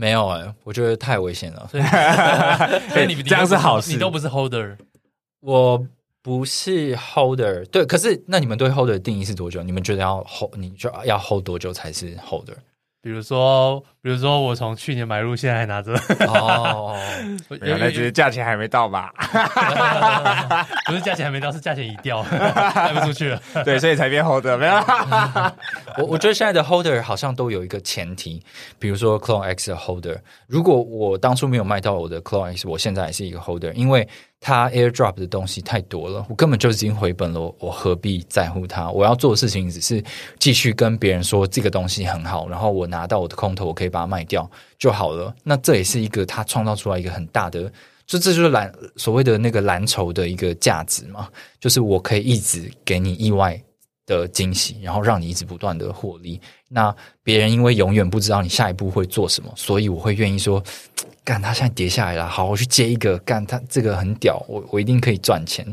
没有哎、欸，我觉得太危险了。所以，所以你 这样是好事，你都不是 Holder，我。不是 holder，对，可是那你们对 holder 的定义是多久？你们觉得要 hold，你就要 hold 多久才是 holder？比如说，比如说我从去年买入，现在还拿着。哦，原来只是价钱还没到吧？不是价钱还没到，是价钱已掉，卖不出去了。对，所以才变 holder。没有，我我觉得现在的 holder 好像都有一个前提，比如说 Clone X 的 holder，如果我当初没有卖到我的 Clone X，我现在还是一个 holder，因为。他 airdrop 的东西太多了，我根本就已经回本了，我何必在乎他？我要做的事情只是继续跟别人说这个东西很好，然后我拿到我的空投，我可以把它卖掉就好了。那这也是一个他创造出来一个很大的，就这就是蓝所谓的那个蓝筹的一个价值嘛，就是我可以一直给你意外的惊喜，然后让你一直不断的获利。那别人因为永远不知道你下一步会做什么，所以我会愿意说。干，他现在跌下来了，好，我去接一个。干，他这个很屌，我我一定可以赚钱。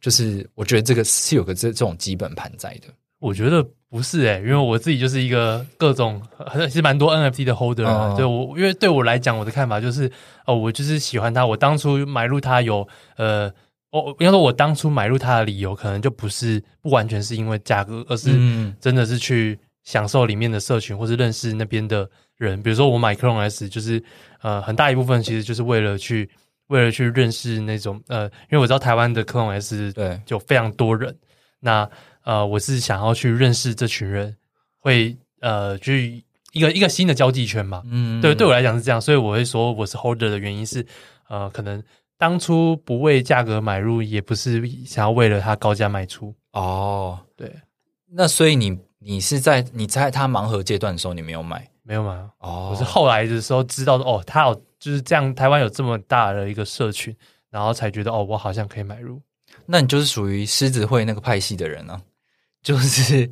就是我觉得这个是有个这这种基本盘在的。我觉得不是诶、欸，因为我自己就是一个各种其实蛮多 NFT 的 holder、啊。对、嗯、我，因为对我来讲，我的看法就是哦，我就是喜欢它。我当初买入它有呃，我应该说，我当初买入它的理由可能就不是不完全是因为价格，而是真的是去享受里面的社群，或是认识那边的人。比如说我买 Chrome S 就是。呃，很大一部分其实就是为了去，为了去认识那种呃，因为我知道台湾的 Chrome S 对就非常多人，那呃，我是想要去认识这群人，会呃，去一个一个新的交际圈嘛，嗯，对，对我来讲是这样，所以我会说我是 Holder 的原因是，呃，可能当初不为价格买入，也不是想要为了它高价卖出哦，对，那所以你你是在你在它盲盒阶段的时候你没有买？没有买？哦，我是后来的时候知道哦，它有就是这样，台湾有这么大的一个社群，然后才觉得哦，我好像可以买入。那你就是属于狮子会那个派系的人啊，就是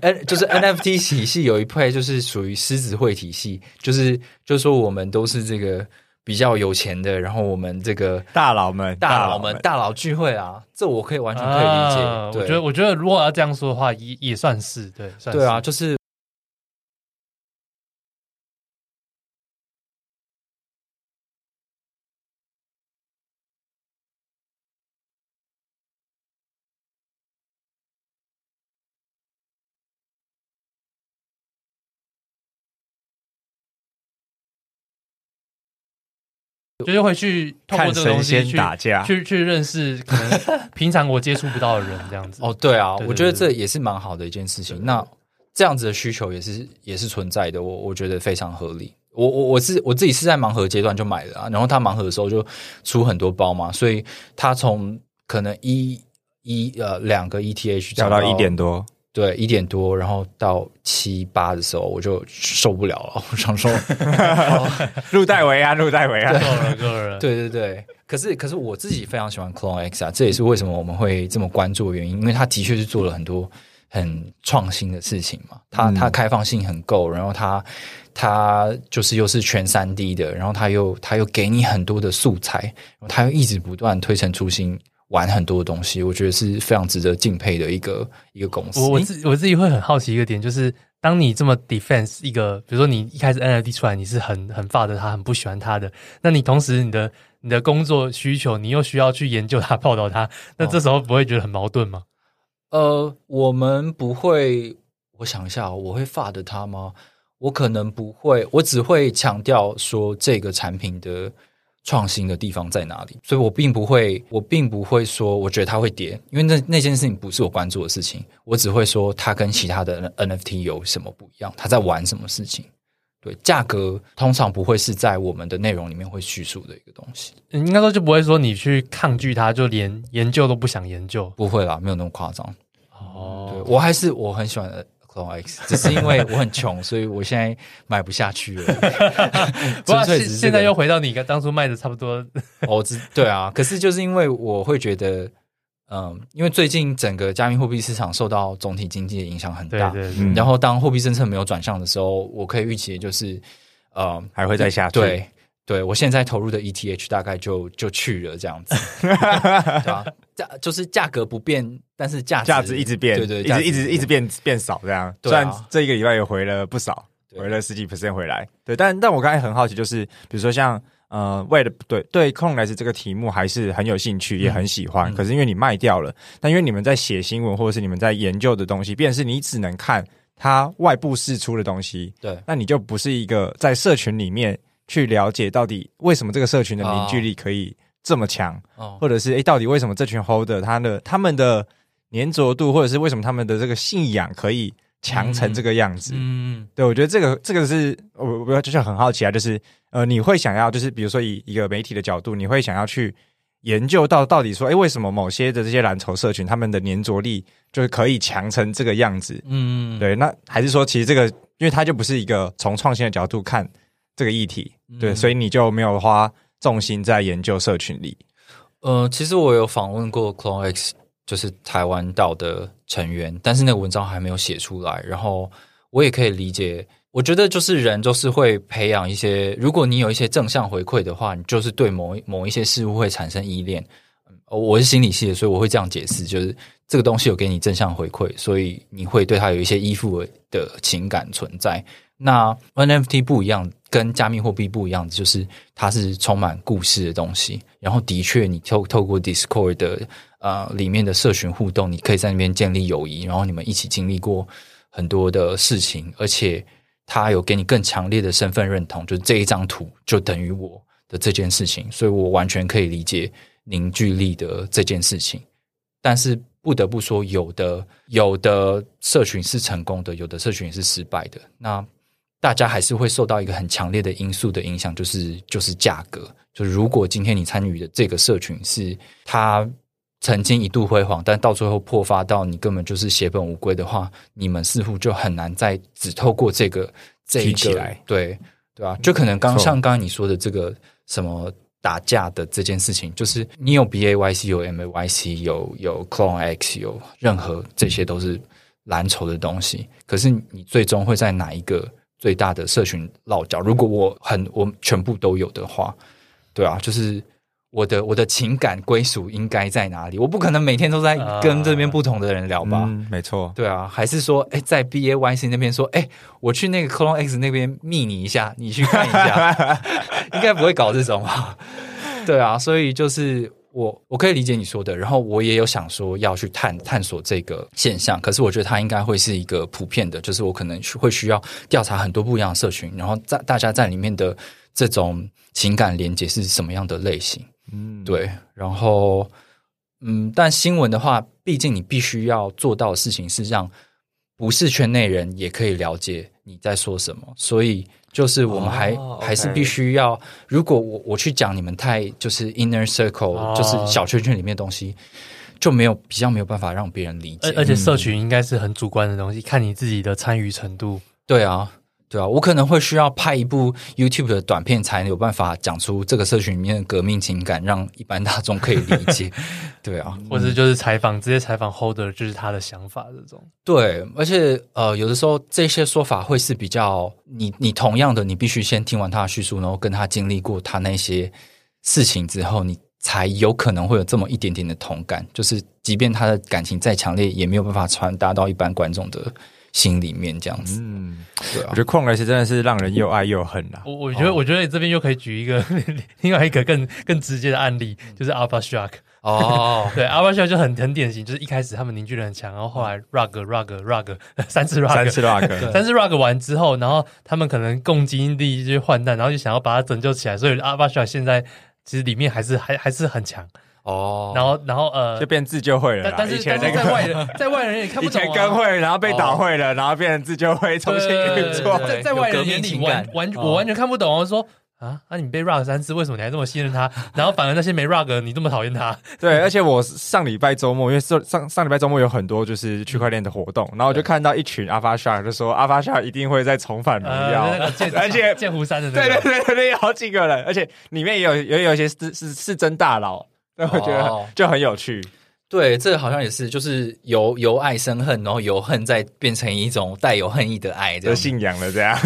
，N 就是 NFT 体系有一派就是属于狮子会体系，就是就是说我们都是这个比较有钱的，然后我们这个大佬们、大佬们、大佬聚会啊，这我可以完全可以理解。啊、我觉得，我觉得如果要这样说的话，也也算是对，算是对啊，就是。就是会去透过这个东西去打架，去去认识可能平常我接触不到的人，这样子。哦，对啊，对对对对，我觉得这也是蛮好的一件事情。那这样子的需求也是也是存在的，我我觉得非常合理。我我我是我自己是在盲盒阶段就买的啊，然后他盲盒的时候就出很多包嘛，所以他从可能一一呃两个 ETH 涨到一点多。对，一点多，然后到七八的时候，我就受不了了。我想说，入戴维啊，入袋为安。对对对，可是可是我自己非常喜欢 Clone X 啊，这也是为什么我们会这么关注的原因，因为它的确是做了很多很创新的事情嘛。它它开放性很够，然后它它就是又是全三 D 的，然后它又它又给你很多的素材，它又一直不断推陈出新。玩很多东西，我觉得是非常值得敬佩的一个一个公司。我我自我自己会很好奇一个点，就是当你这么 defense 一个，比如说你一开始 NFT 出来，你是很很 FUD 的，他很不喜欢他的，那你同时你的你的工作需求，你又需要去研究他、报道他，那这时候不会觉得很矛盾吗？哦、呃，我们不会，我想一下，我会发的他吗？我可能不会，我只会强调说这个产品的。创新的地方在哪里？所以我并不会，我并不会说，我觉得它会跌，因为那那件事情不是我关注的事情。我只会说，它跟其他的 NFT 有什么不一样？它在玩什么事情？对，价格通常不会是在我们的内容里面会叙述的一个东西。应该说就不会说你去抗拒它，就连研究都不想研究。不会啦，没有那么夸张。哦，对，我还是我很喜欢的。Clone X 只是因为我很穷，所以我现在买不下去了。不过现现在又回到你当初卖的差不多。哦，对啊，可是就是因为我会觉得，嗯，因为最近整个加密货币市场受到总体经济的影响很大，对对对。然后当货币政策没有转向的时候，我可以预期的就是，呃，还会再下去。对。对，我现在投入的 ETH 大概就就去了这样子，对吧？价就是价格不变，但是价值价值一直变，对对，一直一直一直变变少这样。虽然这一个礼拜也回了不少，回了十几 percent 回来。对，但但我刚才很好奇，就是比如说像呃，为了对对 Clone X 这个题目还是很有兴趣，也很喜欢。可是因为你卖掉了，但因为你们在写新闻或者是你们在研究的东西，便是你只能看。它外部释出的东西，对，那你就不是一个在社群里面去了解到底为什么这个社群的凝聚力可以这么强，哦、或者是诶，到底为什么这群 holder 他的他们的粘着度，或者是为什么他们的这个信仰可以强成这个样子？嗯，对，我觉得这个这个是我我就是很好奇啊，就是呃，你会想要就是比如说以一个媒体的角度，你会想要去。研究到到底说，哎，为什么某些的这些蓝筹社群，他们的粘着力就是可以强成这个样子？嗯，对。那还是说，其实这个，因为它就不是一个从创新的角度看这个议题，对，所以你就没有花重心在研究社群里。呃，其实我有访问过 CloneX，就是台湾岛的成员，但是那个文章还没有写出来。然后我也可以理解。我觉得就是人就是会培养一些，如果你有一些正向回馈的话，你就是对某某一些事物会产生依恋。我是心理系的，所以我会这样解释，就是这个东西有给你正向回馈，所以你会对它有一些依附的情感存在。那 NFT 不一样，跟加密货币不一样，就是它是充满故事的东西。然后的确，你透透过 Discord 的呃里面的社群互动，你可以在那边建立友谊，然后你们一起经历过很多的事情，而且。他有给你更强烈的身份认同，就是这一张图就等于我的这件事情，所以我完全可以理解凝聚力的这件事情。但是不得不说，有的有的社群是成功的，有的社群是失败的。那大家还是会受到一个很强烈的因素的影响，就是就是价格。就如果今天你参与的这个社群是它曾经一度辉煌，但到最后破发到你根本就是血本无归的话，你们似乎就很难再只透过这个这一个起来，对对吧、啊？就可能刚像刚刚你说的这个什么打架的这件事情，就是你有 B A Y C 有 M A Y C 有有 Clone X 有任何这些都是蓝筹的东西，可是你最终会在哪一个最大的社群落脚？如果我很我全部都有的话，对啊，就是。我的我的情感归属应该在哪里？我不可能每天都在跟这边不同的人聊吧？嗯、没错，对啊，还是说，哎，在 B A Y C 那边说，哎，我去那个 Clone X 那边密你一下，你去看一下，应该不会搞这种吧？对啊，所以就是我我可以理解你说的，然后我也有想说要去探探索这个现象，可是我觉得它应该会是一个普遍的，就是我可能会需要调查很多不一样的社群，然后在大家在里面的这种情感连接是什么样的类型。嗯，对，然后，嗯，但新闻的话，毕竟你必须要做到的事情是让不是圈内人也可以了解你在说什么，所以就是我们还、oh. 还是必须要，如果我我去讲你们太就是 inner circle，、oh. 就是小圈圈里面的东西，就没有比较没有办法让别人理解，而且社群应该是很主观的东西，嗯、看你自己的参与程度，对啊。对啊，我可能会需要拍一部 YouTube 的短片，才能有办法讲出这个社群里面的革命情感，让一般大众可以理解。对啊，或者就是采访，直接采访 Holder，就是他的想法这种。对，而且呃，有的时候这些说法会是比较你你同样的，你必须先听完他的叙述，然后跟他经历过他那些事情之后，你才有可能会有这么一点点的同感。就是即便他的感情再强烈，也没有办法传达到一般观众的。心里面这样子，嗯，对啊，我觉得 CloneX 真的是让人又爱又恨呐。我我觉得，我觉得你这边又可以举一个 另外一个更更直接的案例，就是 Alpha Shark。哦，对，Alpha Shark 就很很典型，就是一开始他们凝聚力很强，然后后来 rug rug rug 三次 rug 三次 rug 三次 rug 完之后，然后他们可能共经历就换代，然后就想要把它拯救起来，所以 Alpha Shark 现在其实里面还是还还是很强。哦，然后然后呃，就变自救会了。但是以前那个在外人，在外人也看不懂。以前跟会，然后被倒会了，然后变成自救会，重新运作。在在外人眼里完完我完全看不懂。我说啊，那你被 rug 三次，为什么你还这么信任他？然后反而那些没 rug 你这么讨厌他？对，而且我上礼拜周末，因为上上上礼拜周末有很多就是区块链的活动，然后我就看到一群 Alpha Shark 就说 Alpha Shark 一定会再重返荣耀，而且剑湖山的对对对对，有好几个人，而且里面也有也有一些是是是真大佬。我觉得就很有趣，对，这个好像也是，就是由由爱生恨，然后由恨再变成一种带有恨意的爱，这信仰了这样，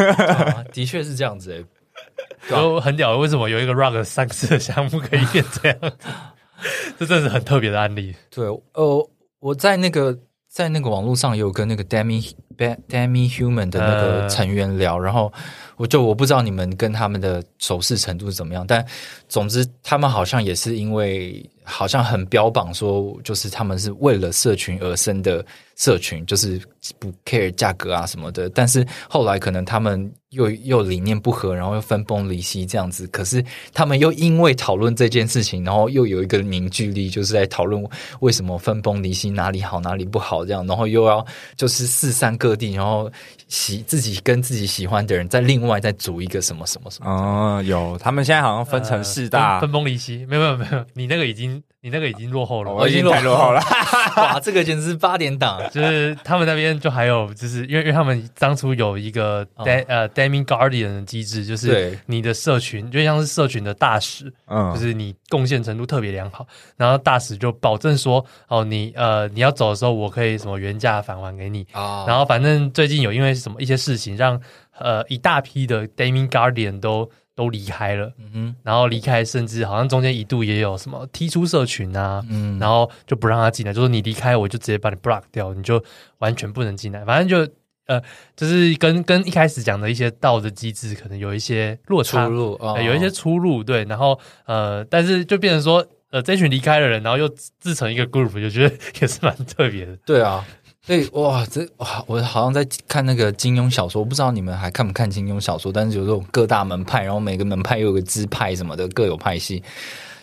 的确是这样子。都很屌，为什么有一个 rock 三次的项目可以变这样？这真的是很特别的案例。对，呃，我在那个在那个网络上也有跟那个 Demi Demi Human 的那个成员聊，然后我就我不知道你们跟他们的熟识程度是怎么样，但总之他们好像也是因为好像很标榜说，就是他们是为了社群而生的社群，就是不 care 价格啊什么的，但是后来可能他们。又又理念不合，然后又分崩离析这样子。可是他们又因为讨论这件事情，然后又有一个凝聚力，就是在讨论为什么分崩离析，哪里好，哪里不好这样。然后又要就是四散各地，然后喜自己跟自己喜欢的人再另外再组一个什么什么什么。哦，有他们现在好像分成四大，分崩离析。没有没有没有，你那个已经。你那个已经落后了，我已经太落后了。哇，这个简直是八点档。就是他们那边就还有，就是因为因为他们当初有一个 d、哦、呃 Deming Guardian 的机制，就是你的社群就像是社群的大使，嗯，就是你贡献程度特别良好，然后大使就保证说，哦，你呃你要走的时候，我可以什么原价返还给你然后反正最近有因为什么一些事情，让呃一大批的 Deming Guardian 都。都离开了，嗯哼，然后离开，甚至好像中间一度也有什么踢出社群啊，嗯，然后就不让他进来，就说你离开，我就直接把你 block 掉，你就完全不能进来。反正就呃，就是跟跟一开始讲的一些道德机制可能有一些落差，出入、哦呃、有一些出入，对。然后呃，但是就变成说，呃，这群离开的人，然后又自成一个 group，就觉得也是蛮特别的。对啊。所以哇，这哇，我好像在看那个金庸小说，我不知道你们还看不看金庸小说，但是有这种各大门派，然后每个门派又有个支派什么的，各有派系，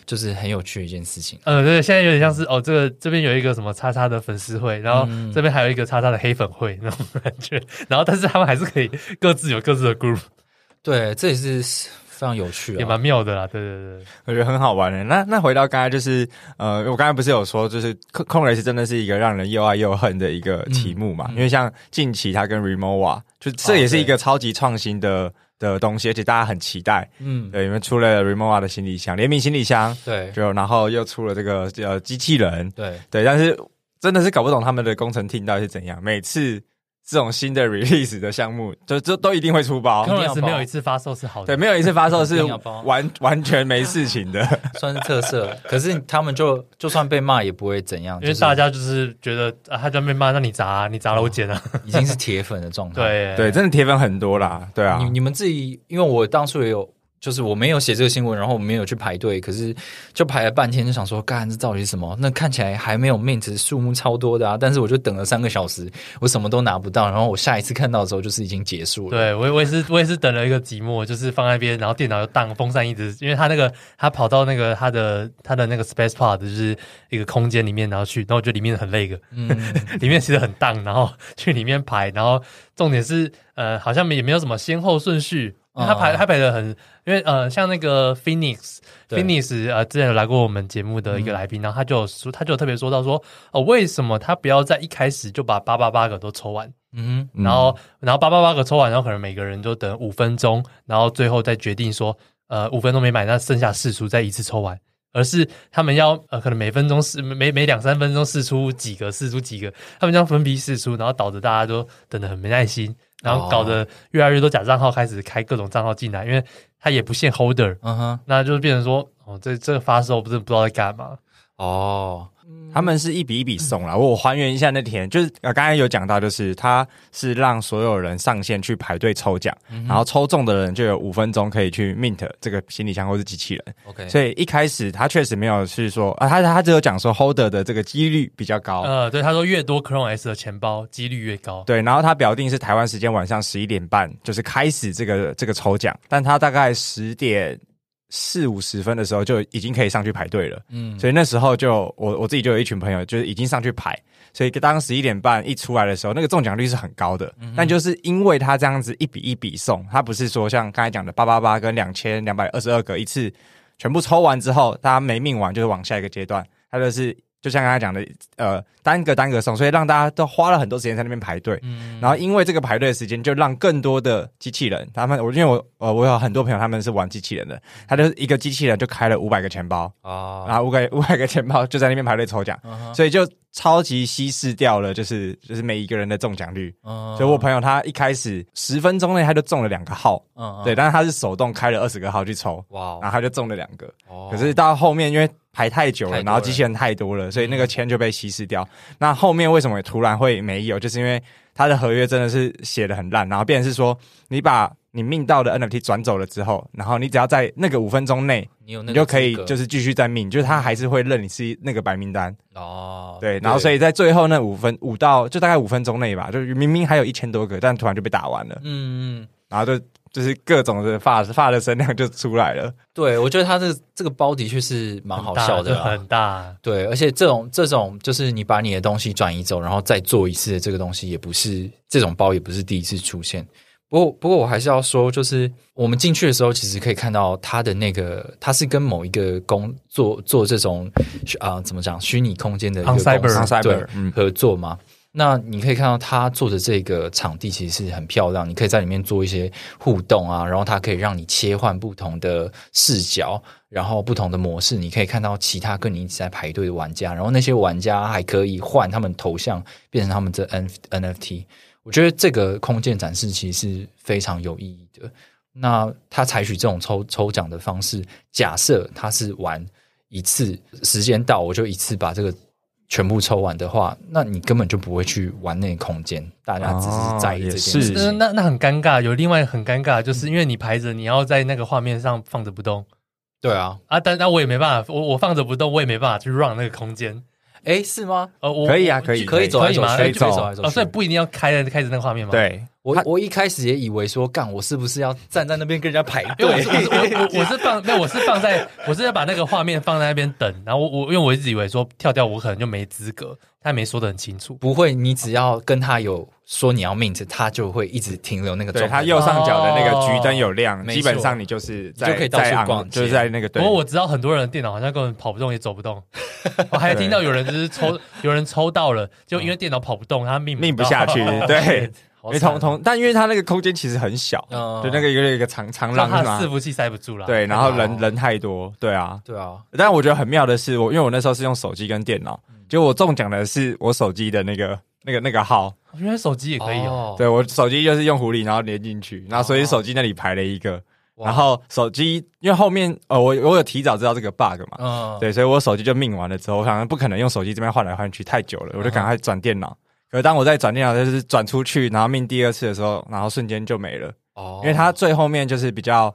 就是很有趣的一件事情。呃，对，现在有点像是哦，这个这边有一个什么叉叉的粉丝会，然后这边还有一个叉叉的黑粉会那种感觉，然后但是他们还是可以各自有各自的 group。对，这也是。非常有趣，啊也蛮妙的啦。对对对，我觉得很好玩的。那那回到刚才，就是呃，我刚才不是有说，就是控控雷是真的是一个让人又爱又恨的一个题目嘛？嗯、因为像近期他跟 Remova，就这也是一个超级创新的、哦、的东西，而且大家很期待。嗯，对，因为出了 Remova 的行李箱，联名行李箱，对，就然后又出了这个呃机器人，对对，但是真的是搞不懂他们的工程 team 到底是怎样，每次。这种新的 release 的项目，就就都一定会出包。可是没有一次发售是好的，对，没有一次发售是完完全没事情的，算是特色。可是他们就就算被骂也不会怎样，因为大家就是觉得啊，他就被骂，那你砸啊，你砸了我捡啊，已经是铁粉的状态。对对，真的铁粉很多啦，对啊。你你们自己，因为我当初也有。就是我没有写这个新闻，然后我没有去排队，可是就排了半天，就想说，干这到底是什么？那看起来还没有 mint，数目超多的啊！但是我就等了三个小时，我什么都拿不到。然后我下一次看到的时候，就是已经结束了。对，我我也是我也是等了一个寂寞，就是放在那边，然后电脑又荡风扇一直，因为他那个他跑到那个他的他的那个 space pod 就是一个空间里面，然后去，然后我觉得里面很那个，嗯，里面其实很荡，然后去里面排，然后重点是呃，好像也没有什么先后顺序。他排他排的很，因为呃，像那个 Phoenix，Phoenix 呃，之前有来过我们节目的一个来宾，嗯、然后他就说，他就特别说到说，哦、呃，为什么他不要在一开始就把八八八个都抽完？嗯，然后然后八八八个抽完，然后可能每个人都等五分钟，然后最后再决定说，呃，五分钟没买，那剩下四出再一次抽完，而是他们要呃，可能每分钟试每每两三分钟试出几个，试出几个，他们将分批试出，然后导致大家都等得很没耐心。然后搞得越来越多假账号开始开各种账号进来，因为他也不限 holder，嗯哼，那就是变成说，哦，这这个发售不是不知道在干嘛，哦。他们是一笔一笔送了，我还原一下那天，就是刚才有讲到，就是他是让所有人上线去排队抽奖，嗯、然后抽中的人就有五分钟可以去 mint 这个行李箱或是机器人。OK，所以一开始他确实没有是说啊，他他只有讲说 holder 的这个几率比较高。呃，对，他说越多 Chrome S 的钱包几率越高。对，然后他表定是台湾时间晚上十一点半就是开始这个这个抽奖，但他大概十点。四五十分的时候就已经可以上去排队了，嗯，所以那时候就我我自己就有一群朋友就是已经上去排，所以当十一点半一出来的时候，那个中奖率是很高的，嗯、但就是因为他这样子一笔一笔送，他不是说像刚才讲的八八八跟两千两百二十二个一次全部抽完之后，大家没命完就是往下一个阶段，他就是。就像刚才讲的，呃，单个单个送，所以让大家都花了很多时间在那边排队。嗯，然后因为这个排队的时间，就让更多的机器人，他们，我因为我呃，我有很多朋友他们是玩机器人的，他就一个机器人就开了五百个钱包啊，然后五百 五百个钱包就在那边排队抽奖，嗯、所以就超级稀释掉了，就是就是每一个人的中奖率。嗯，所以我朋友他一开始十分钟内他就中了两个号，嗯，对，但是他是手动开了二十个号去抽，哇，然后他就中了两个。哦，可是到后面因为排太久了，然后机器人太多了，所以那个签就被稀释掉。那后面为什么突然会没有？就是因为他的合约真的是写的很烂，然后变成是说你把。你命到的 NFT 转走了之后，然后你只要在那个五分钟内，你就可以就是继续再命，就是他还是会认你是那个白名单哦。对，然后所以在最后那五分五到就大概五分钟内吧，就明明还有一千多个，但突然就被打完了。嗯嗯，然后就就是各种的发发的声量就出来了。对，我觉得他这这个包的确是蛮好笑的，很大。对，而且这种这种就是你把你的东西转移走，然后再做一次的这个东西，也不是这种包也不是第一次出现。不过，不过我还是要说，就是我们进去的时候，其实可以看到他的那个，他是跟某一个工做做这种啊、呃，怎么讲，虚拟空间的一个公司 Cyber, 对、嗯、合作嘛。那你可以看到他做的这个场地其实是很漂亮，你可以在里面做一些互动啊，然后它可以让你切换不同的视角，然后不同的模式，你可以看到其他跟你一起在排队的玩家，然后那些玩家还可以换他们头像变成他们的 N NFT。我觉得这个空间展示其实是非常有意义的。那他采取这种抽抽奖的方式，假设他是玩一次，时间到我就一次把这个全部抽完的话，那你根本就不会去玩那个空间。大家只是在意这件事情，哦、那那很尴尬。有另外很尴尬，就是因为你排着，你要在那个画面上放着不动。对啊，啊，但那我也没办法，我我放着不动，我也没办法去 run 那个空间。哎，是吗？呃，我可以啊，可以，可以走来走去，可以走来走去。哦，所以不一定要开的开着那个画面吗？对，我我一开始也以为说，干，我是不是要站在那边跟人家排队？我我我是放，那，我是放在，我是要把那个画面放在那边等。然后我我因为我一直以为说跳掉我可能就没资格，他也没说的很清楚。不会，你只要跟他有。说你要 mint，他就会一直停留那个状态。对，他右上角的那个橘灯有亮，基本上你就是在就可以到处逛，就是在那个。不过我知道很多人的电脑好像根本跑不动也走不动。我还听到有人就是抽，有人抽到了，就因为电脑跑不动，他命命不下去。对，没同同，但因为它那个空间其实很小，就那个一个一个长长廊嘛，伺服器塞不住了。对，然后人人太多，对啊，对啊。但我觉得很妙的是，我因为我那时候是用手机跟电脑，结果我中奖的是我手机的那个。那个那个号，原来手机也可以哦。对，我手机就是用狐狸，然后连进去，然后所以手机那里排了一个，然后手机因为后面呃我我有提早知道这个 bug 嘛，嗯，对，所以我手机就命完了之后，我想不可能用手机这边换来换去太久了，我就赶快转电脑。可是当我在转电脑就是转出去，然后命第二次的时候，然后瞬间就没了哦，因为它最后面就是比较。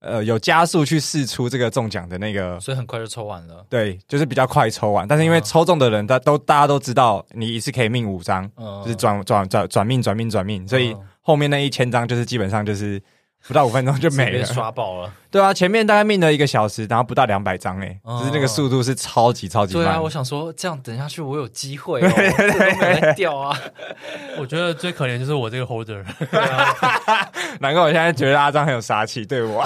呃，有加速去试出这个中奖的那个，所以很快就抽完了。对，就是比较快抽完。但是因为抽中的人，他都大家都知道，你一次可以命五张，嗯、就是转转转转命转命转命，所以后面那一千张就是基本上就是。不到五分钟就没了，刷爆了。对啊，前面大概命了一个小时，然后不到两百张诶，就是那个速度是超级超级慢。对啊，我想说这样等下去我有机会，掉啊。我觉得最可怜就是我这个 holder，难怪我现在觉得阿张很有杀气，对我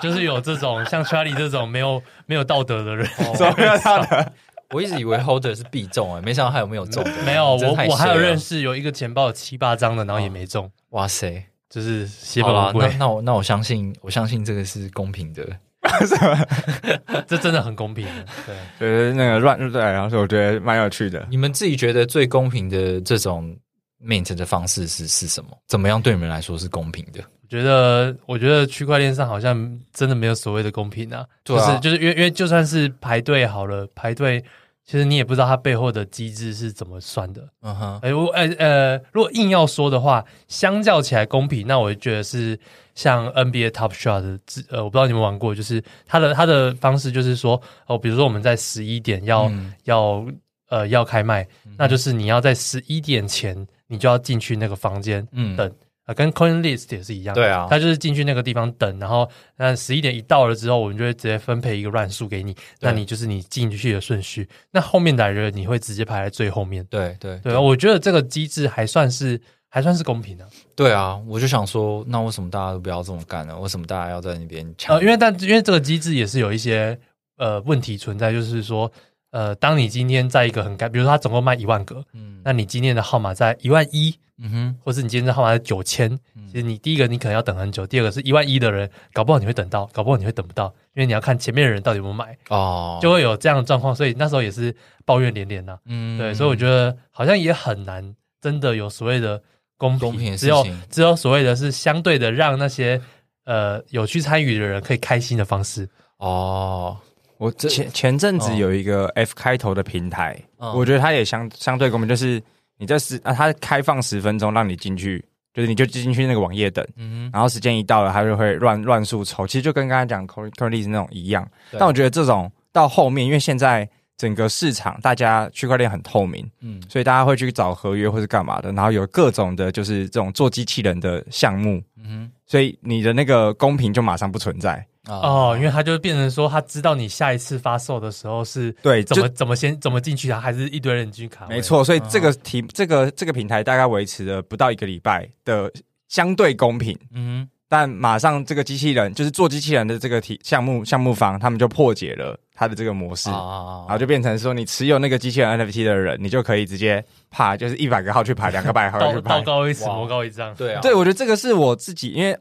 就是有这种像 Charlie 这种没有没有道德的人，没有道德。我一直以为 holder 是必中诶，没想到还有没有中。没有，我我还有认识有一个钱包有七八张的，然后也没中。哇塞！就是好了，那那我那我相信，我相信这个是公平的，是吗？这真的很公平。对，就是那个乱对，然后我觉得蛮有趣的。你们自己觉得最公平的这种 mint 的方式是是什么？怎么样对你们来说是公平的？我觉得，我觉得区块链上好像真的没有所谓的公平啊。对啊，就是就是因为因为就算是排队好了，排队。其实你也不知道它背后的机制是怎么算的。嗯哼，哎，我呃呃，如果硬要说的话，相较起来公平，那我就觉得是像 NBA Top Shot 的，呃，我不知道你们玩过，就是它的它的方式就是说，哦，比如说我们在十一点要、嗯、要呃要开卖，嗯、那就是你要在十一点前，你就要进去那个房间嗯等。跟 CoinList 也是一样，对啊，他就是进去那个地方等，然后那十一点一到了之后，我们就会直接分配一个乱数给你，那你就是你进去的顺序，那后面的人你会直接排在最后面，对对对，我觉得这个机制还算是还算是公平的。对啊，我就想说，那为什么大家都不要这么干呢？为什么大家要在那边抢？呃，因为但因为这个机制也是有一些呃问题存在，就是说呃，当你今天在一个很干，比如说它总共卖一万个，嗯，那你今天的号码在一万一。嗯哼，或是你今天的号码在九千，其实你第一个你可能要等很久，第二个是一万一的人，搞不好你会等到，搞不好你会等不到，因为你要看前面的人到底有没有买哦，就会有这样的状况，所以那时候也是抱怨连连呐。嗯，对，所以我觉得好像也很难，真的有所谓的公平，公平只有只有所谓的是相对的让那些呃有去参与的人可以开心的方式哦。我前前阵子有一个 F 开头的平台，哦、我觉得它也相相对公平，就是你这十啊，它开放十分钟让你进去，就是你就进去那个网页等，嗯，然后时间一到了，它就会乱乱数抽，其实就跟刚才讲 CoinList 那种一样。但我觉得这种到后面，因为现在整个市场大家区块链很透明，嗯，所以大家会去找合约或是干嘛的，然后有各种的就是这种做机器人的项目，嗯哼，所以你的那个公平就马上不存在。哦，因为他就变成说，他知道你下一次发售的时候是对怎么怎么先怎么进去，啊还是一堆人进去卡。没错，所以这个题、嗯、这个这个平台大概维持了不到一个礼拜的相对公平。嗯哼，但马上这个机器人就是做机器人的这个体项目项目方，他们就破解了他的这个模式，哦、然后就变成说，你持有那个机器人 NFT 的人，你就可以直接爬，就是一百个号去爬，两个百号去爬，道高一尺，魔高一丈。对啊，对，我觉得这个是我自己，因为。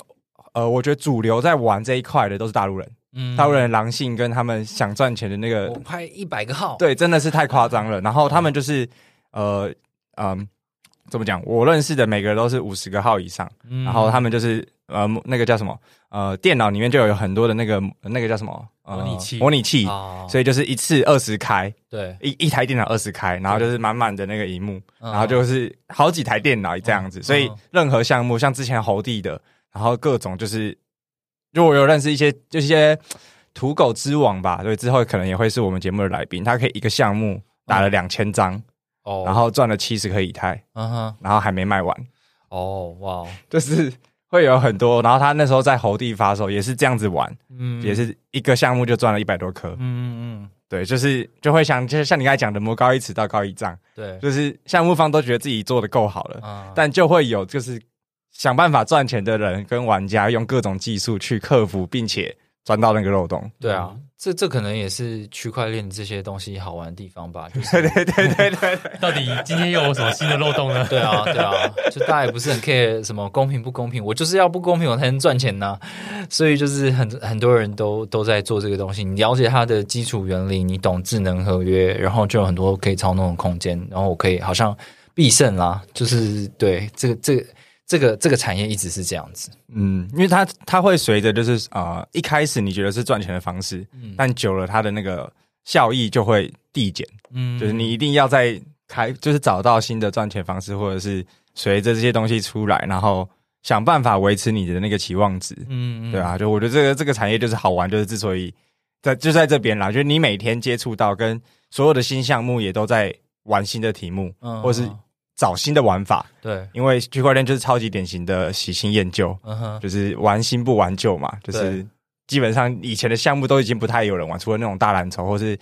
呃，我觉得主流在玩这一块的都是大陆人，嗯，大陆人的狼性跟他们想赚钱的那个，我拍一百个号，对，真的是太夸张了。然后他们就是，呃，嗯，怎么讲？我认识的每个人都是五十个号以上，嗯，然后他们就是，呃，那个叫什么？呃，电脑里面就有很多的那个那个叫什么？呃、模拟器，模拟器，所以就是一次二十开，对，一一台电脑二十开，然后就是满满的那个荧幕，然后就是好几台电脑这样子，所以任何项目，像之前猴帝的。然后各种就是，就我有认识一些，就一些土狗之王吧，所以之后可能也会是我们节目的来宾。他可以一个项目打了两千张，哦，然后赚了七十颗以太，嗯哼，然后还没卖完，哦，哇，就是会有很多。然后他那时候在猴地发售也是这样子玩，嗯，也是一个项目就赚了一百多颗，嗯嗯嗯，对，就是就会想，就是像你刚才讲的，魔高一尺，道高一丈，对，就是项目方都觉得自己做的够好了，嗯，但就会有就是。想办法赚钱的人跟玩家用各种技术去克服，并且钻到那个漏洞。对啊，这这可能也是区块链这些东西好玩的地方吧。对、就是、对对对对，到底今天又有什么新的漏洞呢？对啊对啊，就大家也不是很 care 什么公平不公平，我就是要不公平我才能赚钱呐。所以就是很很多人都都在做这个东西。你了解它的基础原理，你懂智能合约，然后就有很多可以操弄的空间，然后我可以好像必胜啦。就是对这个这个。这个这个产业一直是这样子，嗯，因为它它会随着就是啊、呃，一开始你觉得是赚钱的方式，嗯，但久了它的那个效益就会递减，嗯，就是你一定要在开，就是找到新的赚钱方式，或者是随着这些东西出来，然后想办法维持你的那个期望值，嗯，嗯，对啊，就我觉得这个这个产业就是好玩，就是之所以在就在这边啦，就是你每天接触到跟所有的新项目也都在玩新的题目，嗯，或是。找新的玩法，对，因为区块链就是超级典型的喜新厌旧，嗯哼，就是玩新不玩旧嘛，就是基本上以前的项目都已经不太有人玩，除了那种大蓝筹或是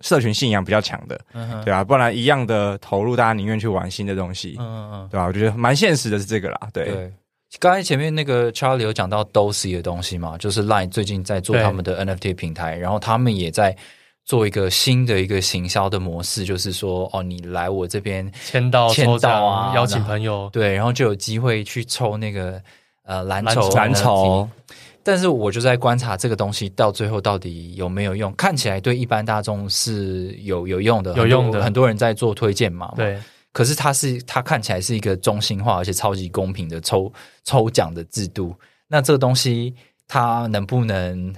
社群信仰比较强的，嗯哼，对啊，不然一样的投入，大家宁愿去玩新的东西，嗯嗯，对吧？我觉得蛮现实的是这个啦，对。对，刚才前面那个 Charlie 有讲到 Dosi 的东西嘛，就是 Line 最近在做他们的 NFT 平台，然后他们也在。做一个新的一个行销的模式，就是说，哦，你来我这边签到签到啊，邀请朋友，对，然后就有机会去抽那个呃蓝筹蓝筹。但是我就在观察这个东西到最后到底有没有用，看起来对一般大众是有有用的，有用的，很多人在做推荐嘛。对，可是它是它看起来是一个中心化而且超级公平的抽抽奖的制度。那这个东西它能不能？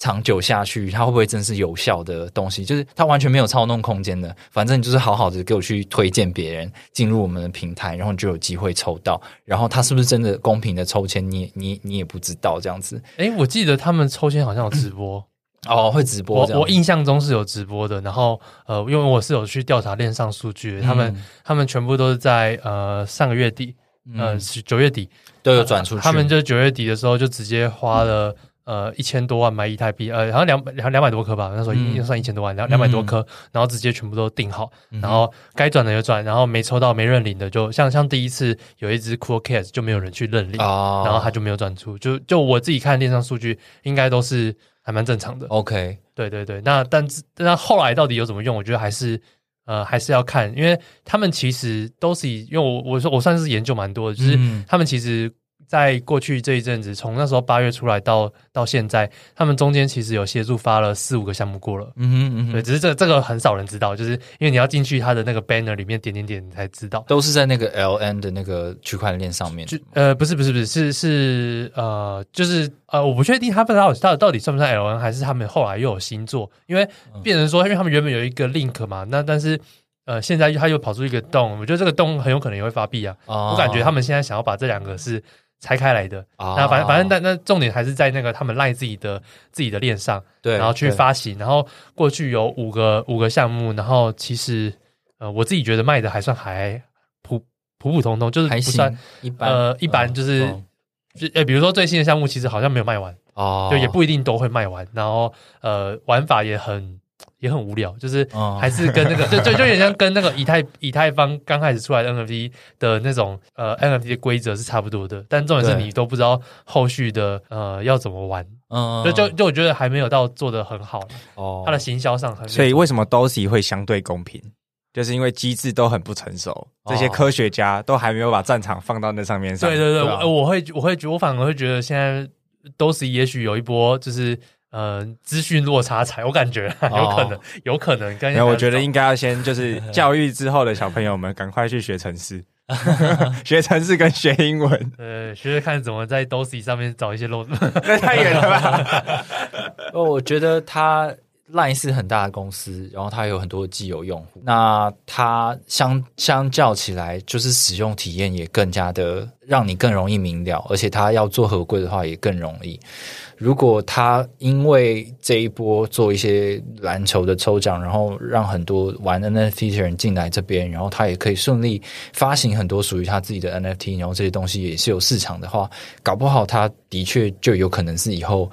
长久下去，它会不会真是有效的东西？就是它完全没有操弄空间的，反正你就是好好的给我去推荐别人进入我们的平台，然后就有机会抽到。然后它是不是真的公平的抽签？你你你也不知道这样子。诶，我记得他们抽签好像有直播哦，会直播。我我印象中是有直播的。然后呃，因为我是有去调查链上数据，他们、嗯、他们全部都是在呃上个月底，呃九月底都有转出去。他们就九月底的时候就直接花了。呃，一千多万买以太币，呃，好像两百两两百多颗吧，那时候应该算一千多万，两两百多颗，然后直接全部都定好，嗯、然后该转的就转，然后没抽到没认领的就，就像像第一次有一只 Cool Cats 就没有人去认领，哦、然后他就没有转出，就就我自己看链上数据，应该都是还蛮正常的。OK，对对对，那但那后来到底有什么用？我觉得还是呃还是要看，因为他们其实都是以，因为我我说我算是研究蛮多的，就是他们其实。在过去这一阵子，从那时候八月出来到到现在，他们中间其实有协助发了四五个项目过了。嗯哼嗯哼，对，只是这这个很少人知道，就是因为你要进去他的那个 banner 里面点点点，你才知道。都是在那个 LN 的那个区块链上面。就呃，不是不是不是，是是呃，就是呃，我不确定他不知道到底到底算不算 LN，还是他们后来又有新作，因为变成说，因为他们原本有一个 link 嘛，那但是。呃，现在他又跑出一个洞，我觉得这个洞很有可能也会发币啊。Oh. 我感觉他们现在想要把这两个是拆开来的。Oh. 那反正反正那那重点还是在那个他们赖自己的自己的链上，对，然后去发行。然后过去有五个五个项目，然后其实呃，我自己觉得卖的还算还普普普通通，就是不算一般呃一般，就是、oh. 就呃比如说最新的项目其实好像没有卖完哦，就、oh. 也不一定都会卖完。然后呃玩法也很。也很无聊，就是还是跟那个，就就就有点像跟那个以太以太坊刚开始出来的 NFT 的那种呃 NFT 的规则是差不多的，但重点是你都不知道后续的呃要怎么玩，嗯，就就就我觉得还没有到做的很好哦，它的行销上很，所以为什么 DOSI 会相对公平，就是因为机制都很不成熟，这些科学家都还没有把战场放到那上面上，对对对，我我会我会觉我反而会觉得现在 DOSI 也许有一波就是。呃，资讯落差才，我感觉有可能，哦、有可能。没有，我觉得应该要先就是 教育之后的小朋友们，赶快去学城市，学城市跟学英文，呃，学学看怎么在 DOSI 上面找一些漏洞。那太远了吧？哦，我觉得它 Line 是很大的公司，然后它有很多既有用户，那它相相较起来，就是使用体验也更加的让你更容易明了，而且它要做合规的话也更容易。如果他因为这一波做一些篮球的抽奖，然后让很多玩 NFT 的人进来这边，然后他也可以顺利发行很多属于他自己的 NFT，然后这些东西也是有市场的话，搞不好他的确就有可能是以后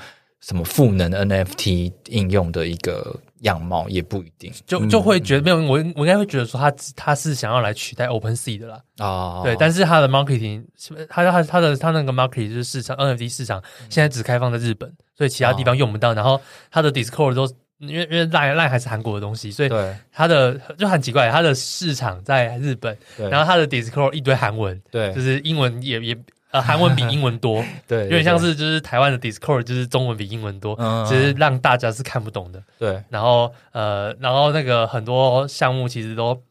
什么赋能 NFT 应用的一个。样貌也不一定，就就会觉得没有我，我应该会觉得说他他是想要来取代 OpenSea 的啦啊，哦、对，但是他的 marketing，他他他的他那个 marketing 就是市场 NFT 市场现在只开放在日本，所以其他地方用不到。哦、然后他的 Discord 都因为因为 Line Line 还是韩国的东西，所以他的就很奇怪，他的市场在日本，然后他的 Discord 一堆韩文，对，就是英文也也。呃，韩文比英文多，对，有点像是就是台湾的 Discord，就是中文比英文多，嗯，其实让大家是看不懂的，对。然后呃，然后那个很多项目其实都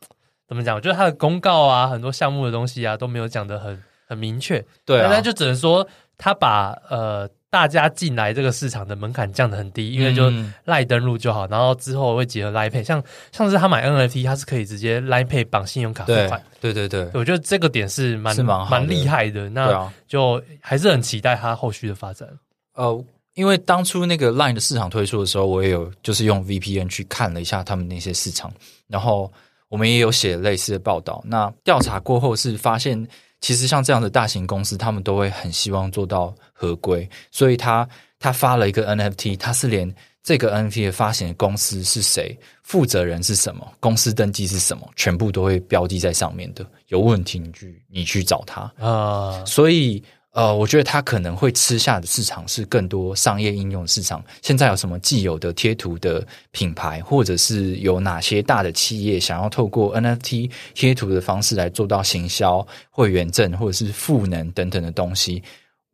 怎么讲？我觉得他的公告啊，很多项目的东西啊都没有讲的很很明确，对啊。那就只能说他把呃。大家进来这个市场的门槛降得很低，因为就 LINE 登录就好，然后之后会结合 LINE Pay，像像是他买 NFT，他是可以直接 LINE Pay 绑信用卡付款。对对对，我觉得这个点是蛮蛮蛮厉害的。那就还是很期待他后续的发展。呃，因为当初那个 LINE 的市场推出的时候，我也有就是用 VPN 去看了一下他们那些市场，然后我们也有写类似的报道。那调查过后是发现。其实像这样的大型公司，他们都会很希望做到合规，所以他他发了一个 NFT，他是连这个 NFT 的发行的公司是谁、负责人是什么、公司登记是什么，全部都会标记在上面的。有问题你去你去找他啊，所以。呃，我觉得他可能会吃下的市场是更多商业应用市场。现在有什么既有的贴图的品牌，或者是有哪些大的企业想要透过 NFT 贴图的方式来做到行销、会员证或者是赋能等等的东西？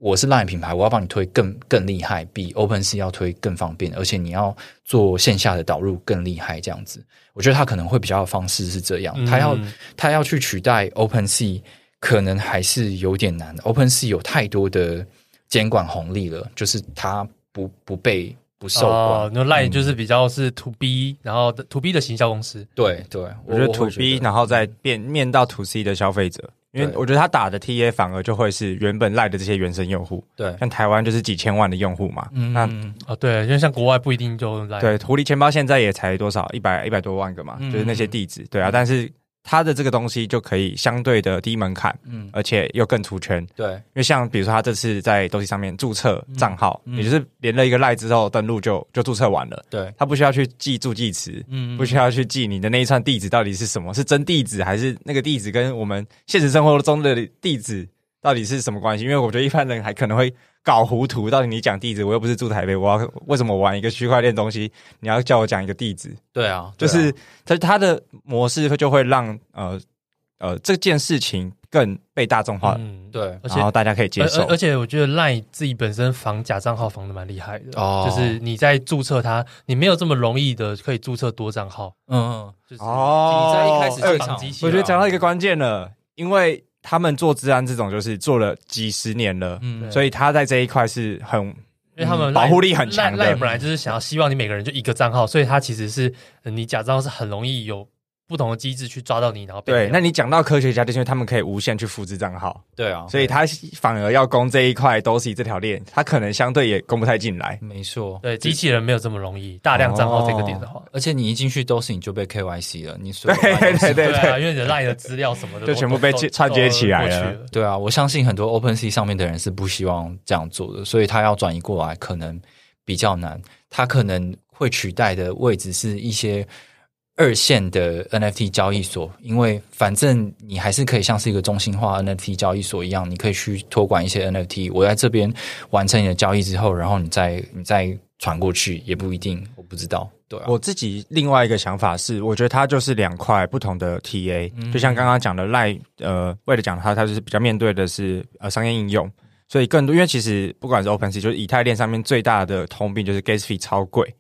我是 LINE 品牌，我要帮你推更更厉害，比 OpenSea 要推更方便，而且你要做线下的导入更厉害，这样子。我觉得他可能会比较的方式是这样，他要他要去取代 OpenSea。可能还是有点难。OpenSea 有太多的监管红利了，就是它不不被不受管。哦，那 LINE 就是比较是 To B，、嗯、然后 To B 的行销公司。对对，我觉得 To B，然后再变面到 To C 的消费者，因为我觉得他打的 TA 反而就会是原本 LINE 的这些原生用户。对，像台湾就是几千万的用户嘛。嗯，那哦对，因为像国外不一定就 LINE。对，狐狸钱包现在也才多少，一百一百多万个嘛，嗯、就是那些地址。对啊，但是。它的这个东西就可以相对的低门槛，嗯，而且又更出圈，对，因为像比如说他这次在 DOSI 上面注册账号，嗯。嗯、也就是连了一个 LINE 之后登录就就注册完了，对，他不需要去记助记词，嗯，不需要去记你的那一串地址到底是什么，是真地址还是那个地址跟我们现实生活中的地址到底是什么关系？因为我觉得一般人还可能会。搞糊涂，到底你讲地址，我又不是住台北，我要为什么玩一个区块链东西？你要叫我讲一个地址？对啊，就是它它的模式就会让呃呃这件事情更被大众化。嗯，对，然后大家可以接受。而，而且我觉得 LINE 自己本身防假账号防的蛮厉害的哦，就是你在注册它，你没有这么容易的可以注册多账号。嗯，就是哦，你在一开始就防机器，我觉得讲到一个关键了，因为他们做治安这种就是做了几十年了，嗯，所以他在这一块是很，因为他们保护力很强的。LINE 本来就是想要希望你每个人就一个账号，所以他其实是你假账号是很容易有。不同的机制去抓到你，然后对，那你讲到科学家，就是因为他们可以无限去复制账号，对啊，所以他反而要攻这一块 DOSI 这条链，他可能相对也攻不太进来。没错，对，机器人没有这么容易大量账号这个点的话，哦、而且你一进去 DOSI 你就被 KYC 了，你对对对对对，对啊，因为你的 LINE 的资料什么的就全部被串接起来了。对啊，我相信很多 OpenSea 上面的人是不希望这样做的，所以他要转移过来可能比较难，他可能会取代的位置是一些。二线的 NFT 交易所，因为反正你还是可以像是一个中心化 NFT 交易所一样，你可以去托管一些 NFT。我在这边完成你的交易之后，然后你再你再传过去，也不一定，我不知道。对啊，我自己另外一个想法是，我觉得它就是两块不同的 TA，嗯，就像刚刚讲的赖，呃，为了讲它，它就是比较面对的是呃商业应用，所以更多，因为其实不管是 OpenSea，就是以太链上面最大的通病就是 Gas fee 超贵。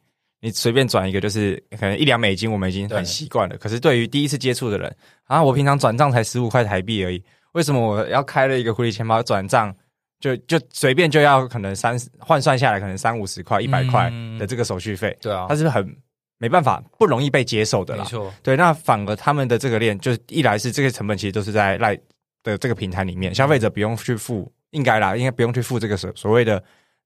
你随便转一个就是可能一两美金，我们已经很习惯了。可是对于第一次接触的人啊，我平常转账才十五块台币而已，为什么我要开了一个狐狸钱包转账就就随便就要可能三换算下来可能三五十块、一百块的这个手续费？对啊，它是很没办法不容易被接受的啦。没错，对，那反而他们的这个链，就是一来是这个成本其实都是在赖的这个平台里面，消费者不用去付，应该啦，应该不用去付这个所所谓的。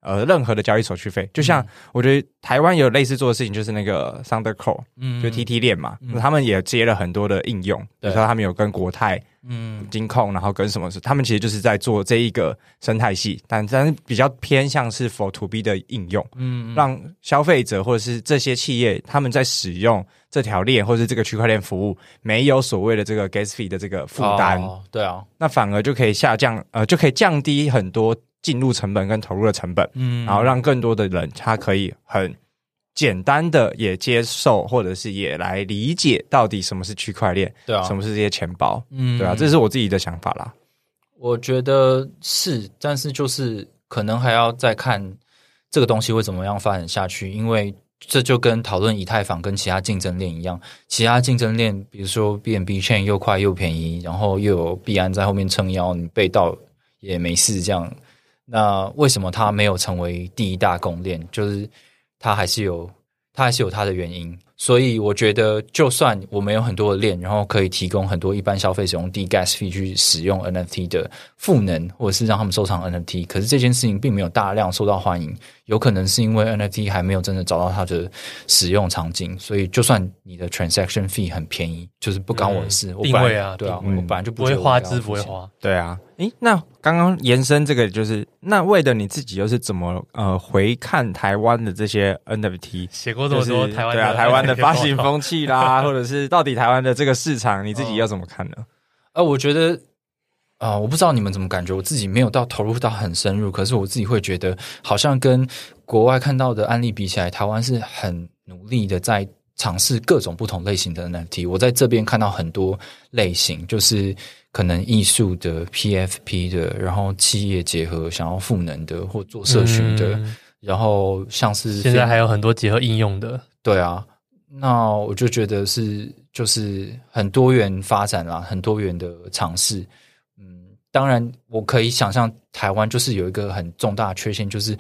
呃，任何的交易手续费，就像我觉得台湾有类似做的事情，就是那个 Thunder Core，嗯，就 TT 链嘛，嗯，他们也接了很多的应用，比如说他们有跟国泰，嗯，金控，然后跟什么是，他们其实就是在做这一个生态系，但但是比较偏向是 For To B 的应用，嗯，让消费者或者是这些企业他们在使用这条链或者是这个区块链服务，没有所谓的这个 Gas Fee 的这个负担，哦，对啊，那反而就可以下降，呃，就可以降低很多。进入成本跟投入的成本，嗯，然后让更多的人他可以很简单的也接受，或者是也来理解到底什么是区块链，对啊，什么是这些钱包，嗯，对啊，这是我自己的想法啦。我觉得是，但是就是可能还要再看这个东西会怎么样发展下去，因为这就跟讨论以太坊跟其他竞争链一样，其他竞争链比如说 BNB Chain 又快又便宜，然后又有币安在后面撑腰，你被盗也没事这样。那为什么它没有成为第一大公链？就是它还是有，它还是有它的原因。所以我觉得，就算我们有很多的链，然后可以提供很多一般消费者用低 gas fee 去使用 NFT 的赋能，或者是让他们收藏 NFT，可是这件事情并没有大量受到欢迎。有可能是因为 NFT 还没有真的找到它的使用场景，所以就算你的 transaction fee 很便宜，就是不干我的事。嗯、定位啊，对啊，嗯、我本来就不，不会花枝不会花。对啊，诶，那刚刚延伸这个就是，那为的你自己又是怎么呃回看台湾的这些 NFT？写过这么多台湾、就是、对啊，台湾的发行风气啦，或者是到底台湾的这个市场，你自己要怎么看呢？呃，我觉得。啊、呃，我不知道你们怎么感觉，我自己没有到投入到很深入，可是我自己会觉得，好像跟国外看到的案例比起来，台湾是很努力的在尝试各种不同类型的 NFT。我在这边看到很多类型，就是可能艺术的、PFP 的，然后企业结合想要赋能的，或做社群的，嗯、然后像是现在还有很多结合应用的。对啊，那我就觉得是就是很多元发展啦，很多元的尝试。当然，我可以想象台湾就是有一个很重大的缺陷，就是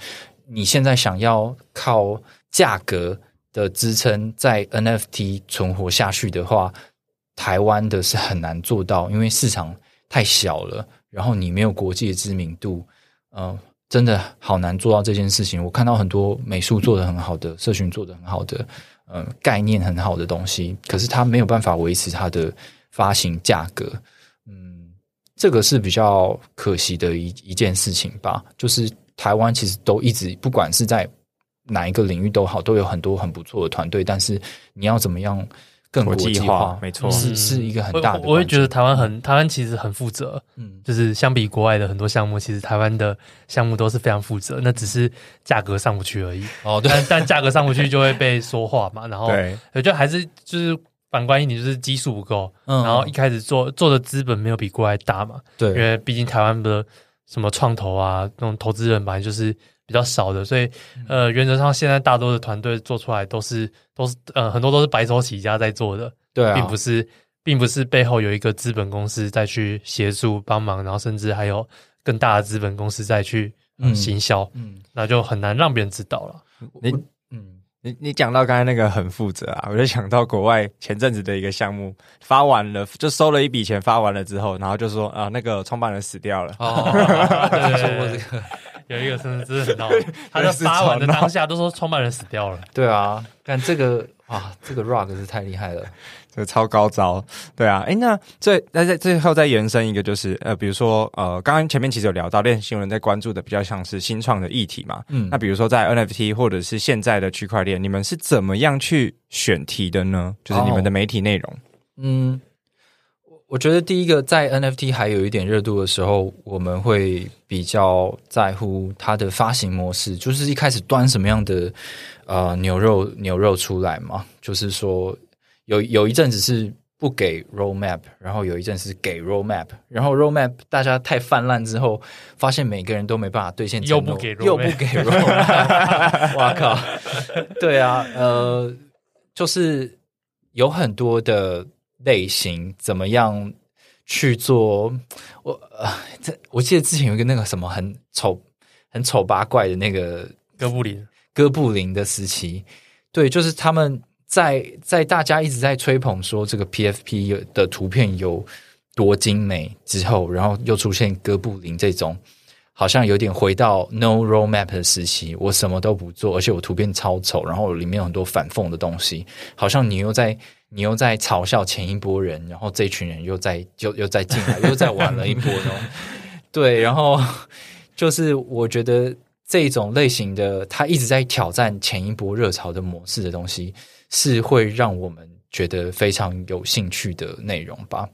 你现在想要靠价格的支撑在 NFT 存活下去的话，台湾的是很难做到，因为市场太小了，然后你没有国际的知名度，嗯、真的好难做到这件事情。我看到很多美术做得很好的，社群做得很好的，嗯、概念很好的东西，可是它没有办法维持它的发行价格，嗯。这个是比较可惜的一一件事情吧，就是台湾其实都一直不管是在哪一个领域都好，都有很多很不错的团队，但是你要怎么样更国际化？没错，是是一个很大的。我会觉得台湾很，台湾其实很负责，嗯，就是相比国外的很多项目，其实台湾的项目都是非常负责，那只是价格上不去而已。哦，对，但 但价格上不去就会被说话嘛，然后对，我觉得还是就是。反观一点就是基数不够，嗯，然后一开始做做的资本没有比国外大嘛，对，因为毕竟台湾的什么创投啊，那种投资人本来就是比较少的，所以呃，原则上现在大多的团队做出来都是都是呃很多都是白手起家在做的，对啊，并不是并不是背后有一个资本公司再去协助帮忙，然后甚至还有更大的资本公司再去。嗯，行销，嗯，那就很难让别人知道了。你，嗯，你你讲到刚才那个很负责啊，我就想到国外前阵子的一个项目，发完了就收了一笔钱，发完了之后，然后就说啊，那个创办人死掉了。哦，对 有一个甚至真的很闹，他在发完的当下都说创办人死掉了。对啊，但这个啊，这个 rock 是太厉害了。这超高招，对啊，哎，那最那在最后再延伸一个，就是呃，比如说呃，刚刚前面其实有聊到，链新闻在关注的比较像是新创的议题嘛，嗯，那比如说在 NFT 或者是现在的区块链，你们是怎么样去选题的呢？就是你们的媒体内容，哦、嗯，我觉得第一个在 NFT 还有一点热度的时候，我们会比较在乎它的发行模式，就是一开始端什么样的呃牛肉牛肉出来嘛，就是说。有有一阵子是不给 roadmap，然后有一阵是给 roadmap，然后 roadmap 大家太泛滥之后，发现每个人都没办法兑现又不给又不给 roadmap，哇靠！对啊，呃，就是有很多的类型，怎么样去做？我呃，这我记得之前有一个那个什么很丑、很丑八怪的那个哥布林，哥布林的时期，对，就是他们。在在大家一直在吹捧说这个 PFP 的图片有多精美之后，然后又出现哥布林这种好像有点回到 No Roadmap 的时期，我什么都不做，而且我图片超丑，然后里面有很多反讽的东西，好像你又在你又在嘲笑前一波人，然后这群人又在又又在进来，又在玩了一波呢。对，然后就是我觉得这种类型的，他一直在挑战前一波热潮的模式的东西。是会让我们觉得非常有兴趣的内容吧？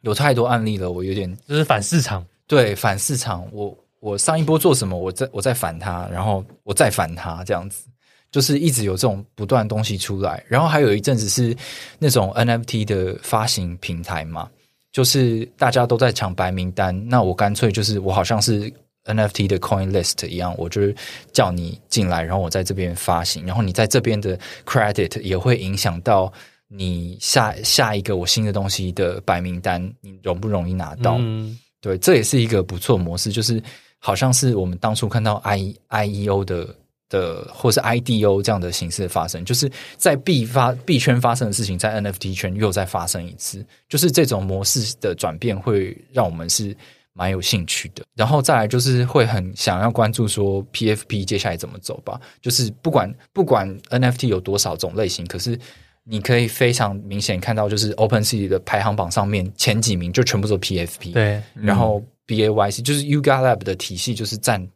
有太多案例了，我有点就是反市场，对，反市场。我我上一波做什么，我再我再反它，然后我再反它，这样子就是一直有这种不断东西出来。然后还有一阵子是那种 NFT 的发行平台嘛，就是大家都在抢白名单，那我干脆就是我好像是。NFT 的 Coin List 一样，我就是叫你进来，然后我在这边发行，然后你在这边的 Credit 也会影响到你下下一个我新的东西的白名单，你容不容易拿到？嗯、对，这也是一个不错模式，就是好像是我们当初看到 I IEO 的的或是 IDO 这样的形式的发生，就是在币发币圈发生的事情，在 NFT 圈又再发生一次，就是这种模式的转变会让我们是。蛮有兴趣的，然后再来就是会很想要关注说 PFP 接下来怎么走吧。就是不管不管 NFT 有多少种类型，可是你可以非常明显看到，就是 OpenSea 的排行榜上面前几名就全部都 PFP。对，然后 BAYC 就是 Yuga Lab 的体系就是占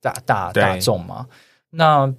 大大大众嘛。那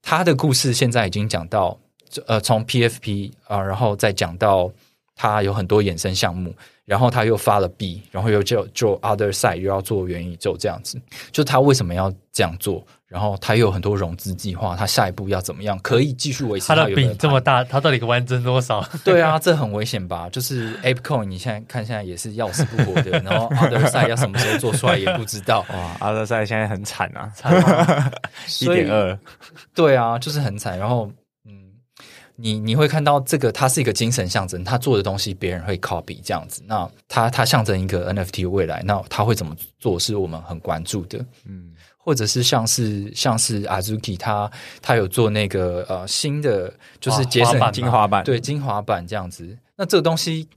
他的故事现在已经讲到，呃，从 PFP 啊，然后再讲到他有很多衍生项目。然后他又发了币，然后又就就 Other Side 又要做元宇宙这样子，就他为什么要这样做？然后他又有很多融资计划，他下一步要怎么样可以继续维持他？他的饼这么大，他到底可以玩增多少？对啊，这很危险吧？就是 ApeCoin，你现在看现在也是要死不活的，然后 Other Side 要什么时候做出来也不知道。哇，Other Side 现在很惨啊，一点二，对啊，就是很惨。然后。你你会看到这个，它是一个精神象征，他做的东西别人会 copy 这样子。那它它象征一个 NFT 的未来，那他会怎么做是我们很关注的。嗯，或者是像是像是 Azuki，他他有做那个呃新的就是节省精华版，对精华版这样子。那这个东西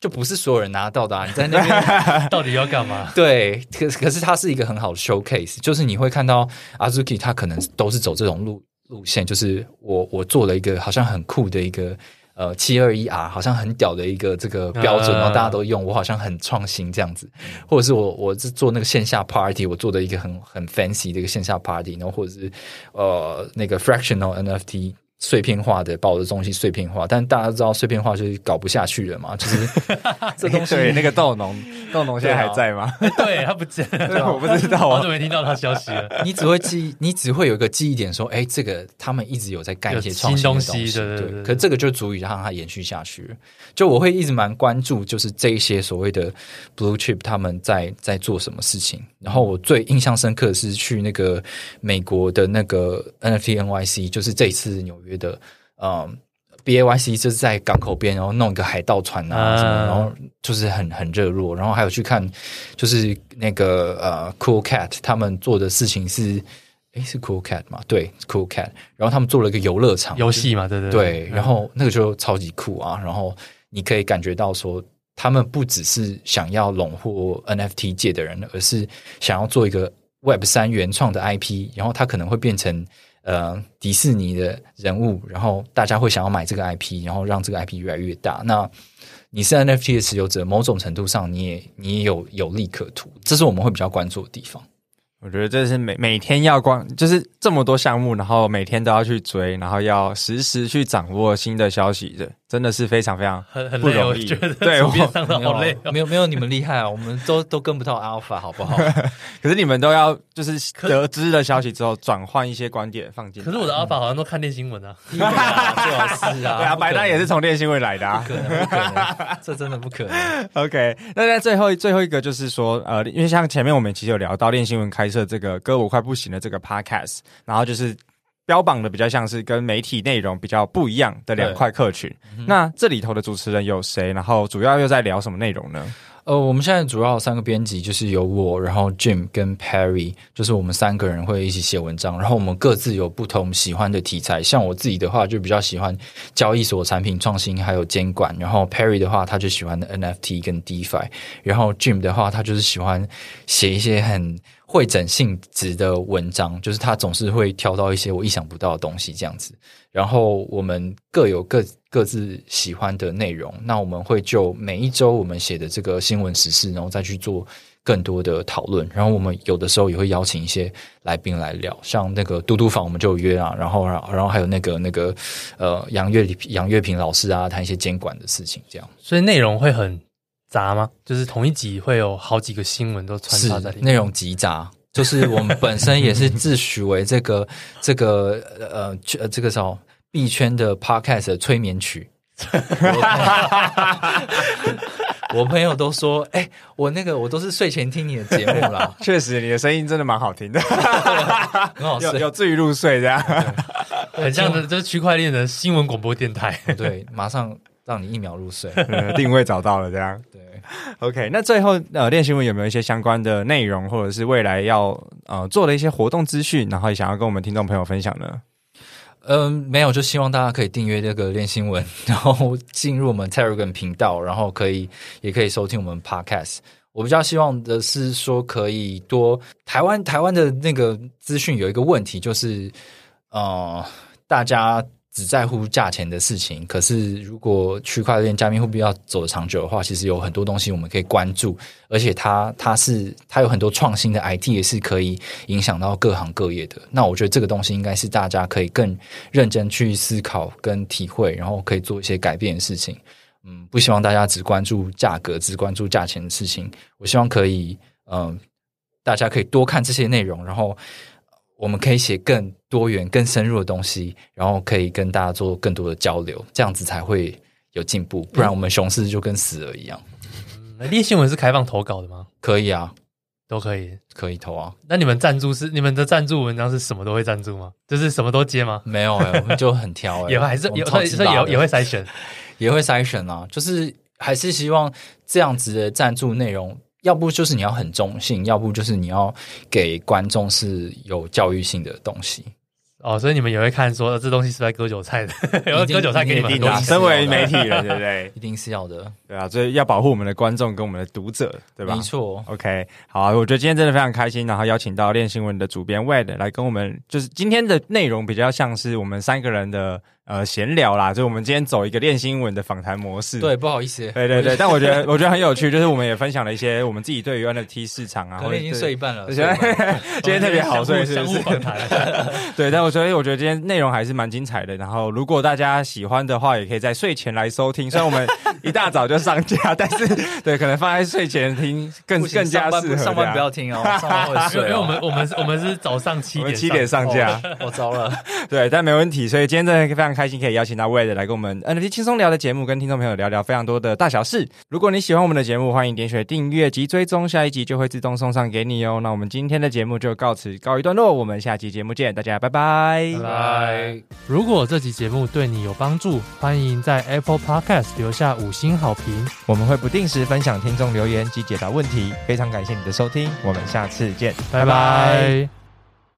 就不是所有人拿到的啊！你在那边 到底要干嘛？对，可可是它是一个很好的 showcase，就是你会看到 Azuki，他可能都是走这种路。路线就是我我做了一个好像很酷的一个呃七二一 R 好像很屌的一个这个标准，然后大家都用，我好像很创新这样子，或者是我我是做那个线下 party，我做的一个很很 fancy 的一个线下 party，然后或者是呃那个 fractional NFT 碎片化的把我的东西碎片化，但大家知道碎片化就是搞不下去了嘛，就是 这东西。对，那个豆农，豆农现在还在吗？对，他不在，我不知道，我怎么没听到他消息了？你只会记，你只会有一个记忆点，说，哎，这个他们一直有在干一些创新的东西，东西对，对，对，对，可这个就足以让它延续下去。就我会一直蛮关注，就是这一些所谓的 blue chip 他们在在做什么事情。然后我最印象深刻的是去那个美国的那个 NFT NYC，就是这一次纽约的。嗯，B A Y C 就是在港口边，然后弄一个海盗船啊什么，然后就是很很热络，然后还有去看，就是那个呃 Cool Cat 他们做的事情是，诶是 Cool Cat 嘛？对，Cool Cat，然后他们做了一个游乐场游戏嘛，对对对，对，然后那个就超级酷啊，然后你可以感觉到说，他们不只是想要笼获 N F T 界的人，而是想要做一个 Web 三原创的 I P，然后它可能会变成。呃，迪士尼的人物，然后大家会想要买这个 IP，然后让这个 IP 越来越大。那你是 NFT 的持有者，某种程度上你也你也有有利可图，这是我们会比较关注的地方。我觉得这是每每天要关，就是这么多项目，然后每天都要去追，然后要实时去掌握新的消息的，真的是非常非常很很不容易。觉得对，我好累，没有没有你们厉害啊，我们都都跟不到 Alpha，好不好？可是你们都要就是得知了消息之后，转换一些观点放进。可是我的 Alpha 好像都看电新闻啊，最 好是啊，对 啊，白单也是从电新闻来的啊，不可能，不可能，这真的不可能。OK，那在最后最后一个就是说，呃，因为像前面我们其实有聊到电新闻开设这个歌我快不行了这个 Podcast，然后就是标榜的比较像是跟媒体内容比较不一样的两块客群。那这里头的主持人有谁？然后主要又在聊什么内容呢？呃，我们现在主要三个编辑就是有我，然后 Jim 跟 Perry，就是我们三个人会一起写文章。然后我们各自有不同喜欢的题材。像我自己的话，就比较喜欢交易所产品创新还有监管。然后 Perry 的话，他就喜欢 NFT 跟 DeFi。然后 Jim 的话，他就是喜欢写一些很会诊性质的文章，就是他总是会挑到一些我意想不到的东西这样子。然后我们各有各各自喜欢的内容，那我们会就每一周我们写的这个新闻时事，然后再去做更多的讨论。然后我们有的时候也会邀请一些来宾来聊，像那个嘟嘟房我们就约啊，然后然后然后还有那个那个呃杨月杨月平老师啊，谈一些监管的事情，这样。所以内容会很杂吗？就是同一集会有好几个新闻都穿插在里面，内容极杂。就是我们本身也是自诩为这个 这个呃这个叫币圈的 podcast 的催眠曲。我朋友 都说，哎、欸，我那个我都是睡前听你的节目啦。确实，你的声音真的蛮好听的，很好睡，有有助于入睡这样，很像的这是区块链的新闻广播电台。对，马上让你一秒入睡，定位找到了这样。OK，那最后呃，练新闻有没有一些相关的内容，或者是未来要呃做的一些活动资讯，然后也想要跟我们听众朋友分享呢？嗯、没有，就希望大家可以订阅这个练新闻，然后进入我们 Telegram 频道，然后可以也可以收听我们 Podcast。我比较希望的是说，可以多台湾台湾的那个资讯有一个问题，就是呃，大家。只在乎价钱的事情，可是如果区块链加密货币要走得长久的话，其实有很多东西我们可以关注，而且它它是它有很多创新的 IT 也是可以影响到各行各业的。那我觉得这个东西应该是大家可以更认真去思考跟体会，然后可以做一些改变的事情。嗯，不希望大家只关注价格，只关注价钱的事情。我希望可以，嗯，大家可以多看这些内容，然后。我们可以写更多元、更深入的东西，然后可以跟大家做更多的交流，这样子才会有进步。不然我们熊市就跟死了一样。那链新闻是开放投稿的吗？可以啊，都可以，可以投啊。那你们赞助是你们的赞助文章是什么都会赞助吗？就是什么都接吗？没有哎、欸，我们就很挑哎、欸，也还是有，所以也也会筛选，也会筛选啊。就是还是希望这样子的赞助内容。要不就是你要很中性，要不就是你要给观众是有教育性的东西哦。所以你们也会看说这东西是在割韭菜的，然后割韭菜给你们的。身为媒体人，对不对？一定是要的，对啊。所以要保护我们的观众跟我们的读者，对吧？没错。OK，好啊，我觉得今天真的非常开心，然后邀请到练新闻的主编 Wade 来跟我们，就是今天的内容比较像是我们三个人的。呃闲聊啦，就我们今天走一个练新闻的访谈模式。对，不好意思。对对对，但我觉得我觉得很有趣，就是我们也分享了一些我们自己对于 NFT 市场啊，可能已经睡一半了。今天特别好睡，是不是？对，但我所以我觉得今天内容还是蛮精彩的。然后如果大家喜欢的话，也可以在睡前来收听。虽然我们 一大早就上架，但是对，可能放在睡前听更更加适合。上班不要听哦，上班会睡。因为我们我们我们是早上七点七点上架，我糟了。对，但没问题。所以今天真的非常开心，可以邀请到 Wade 来跟我们 NFT 轻松聊的节目，跟听众朋友聊聊非常多的大小事。如果你喜欢我们的节目，欢迎点选订阅及追踪，下一集就会自动送上给你哦。那我们今天的节目就告辞告一段落，我们下期节目见，大家拜拜拜拜。如果这集节目对你有帮助，欢迎在 Apple Podcast 留下五星好评，我们会不定时分享听众留言及解答问题。非常感谢你的收听，我们下次见，拜拜。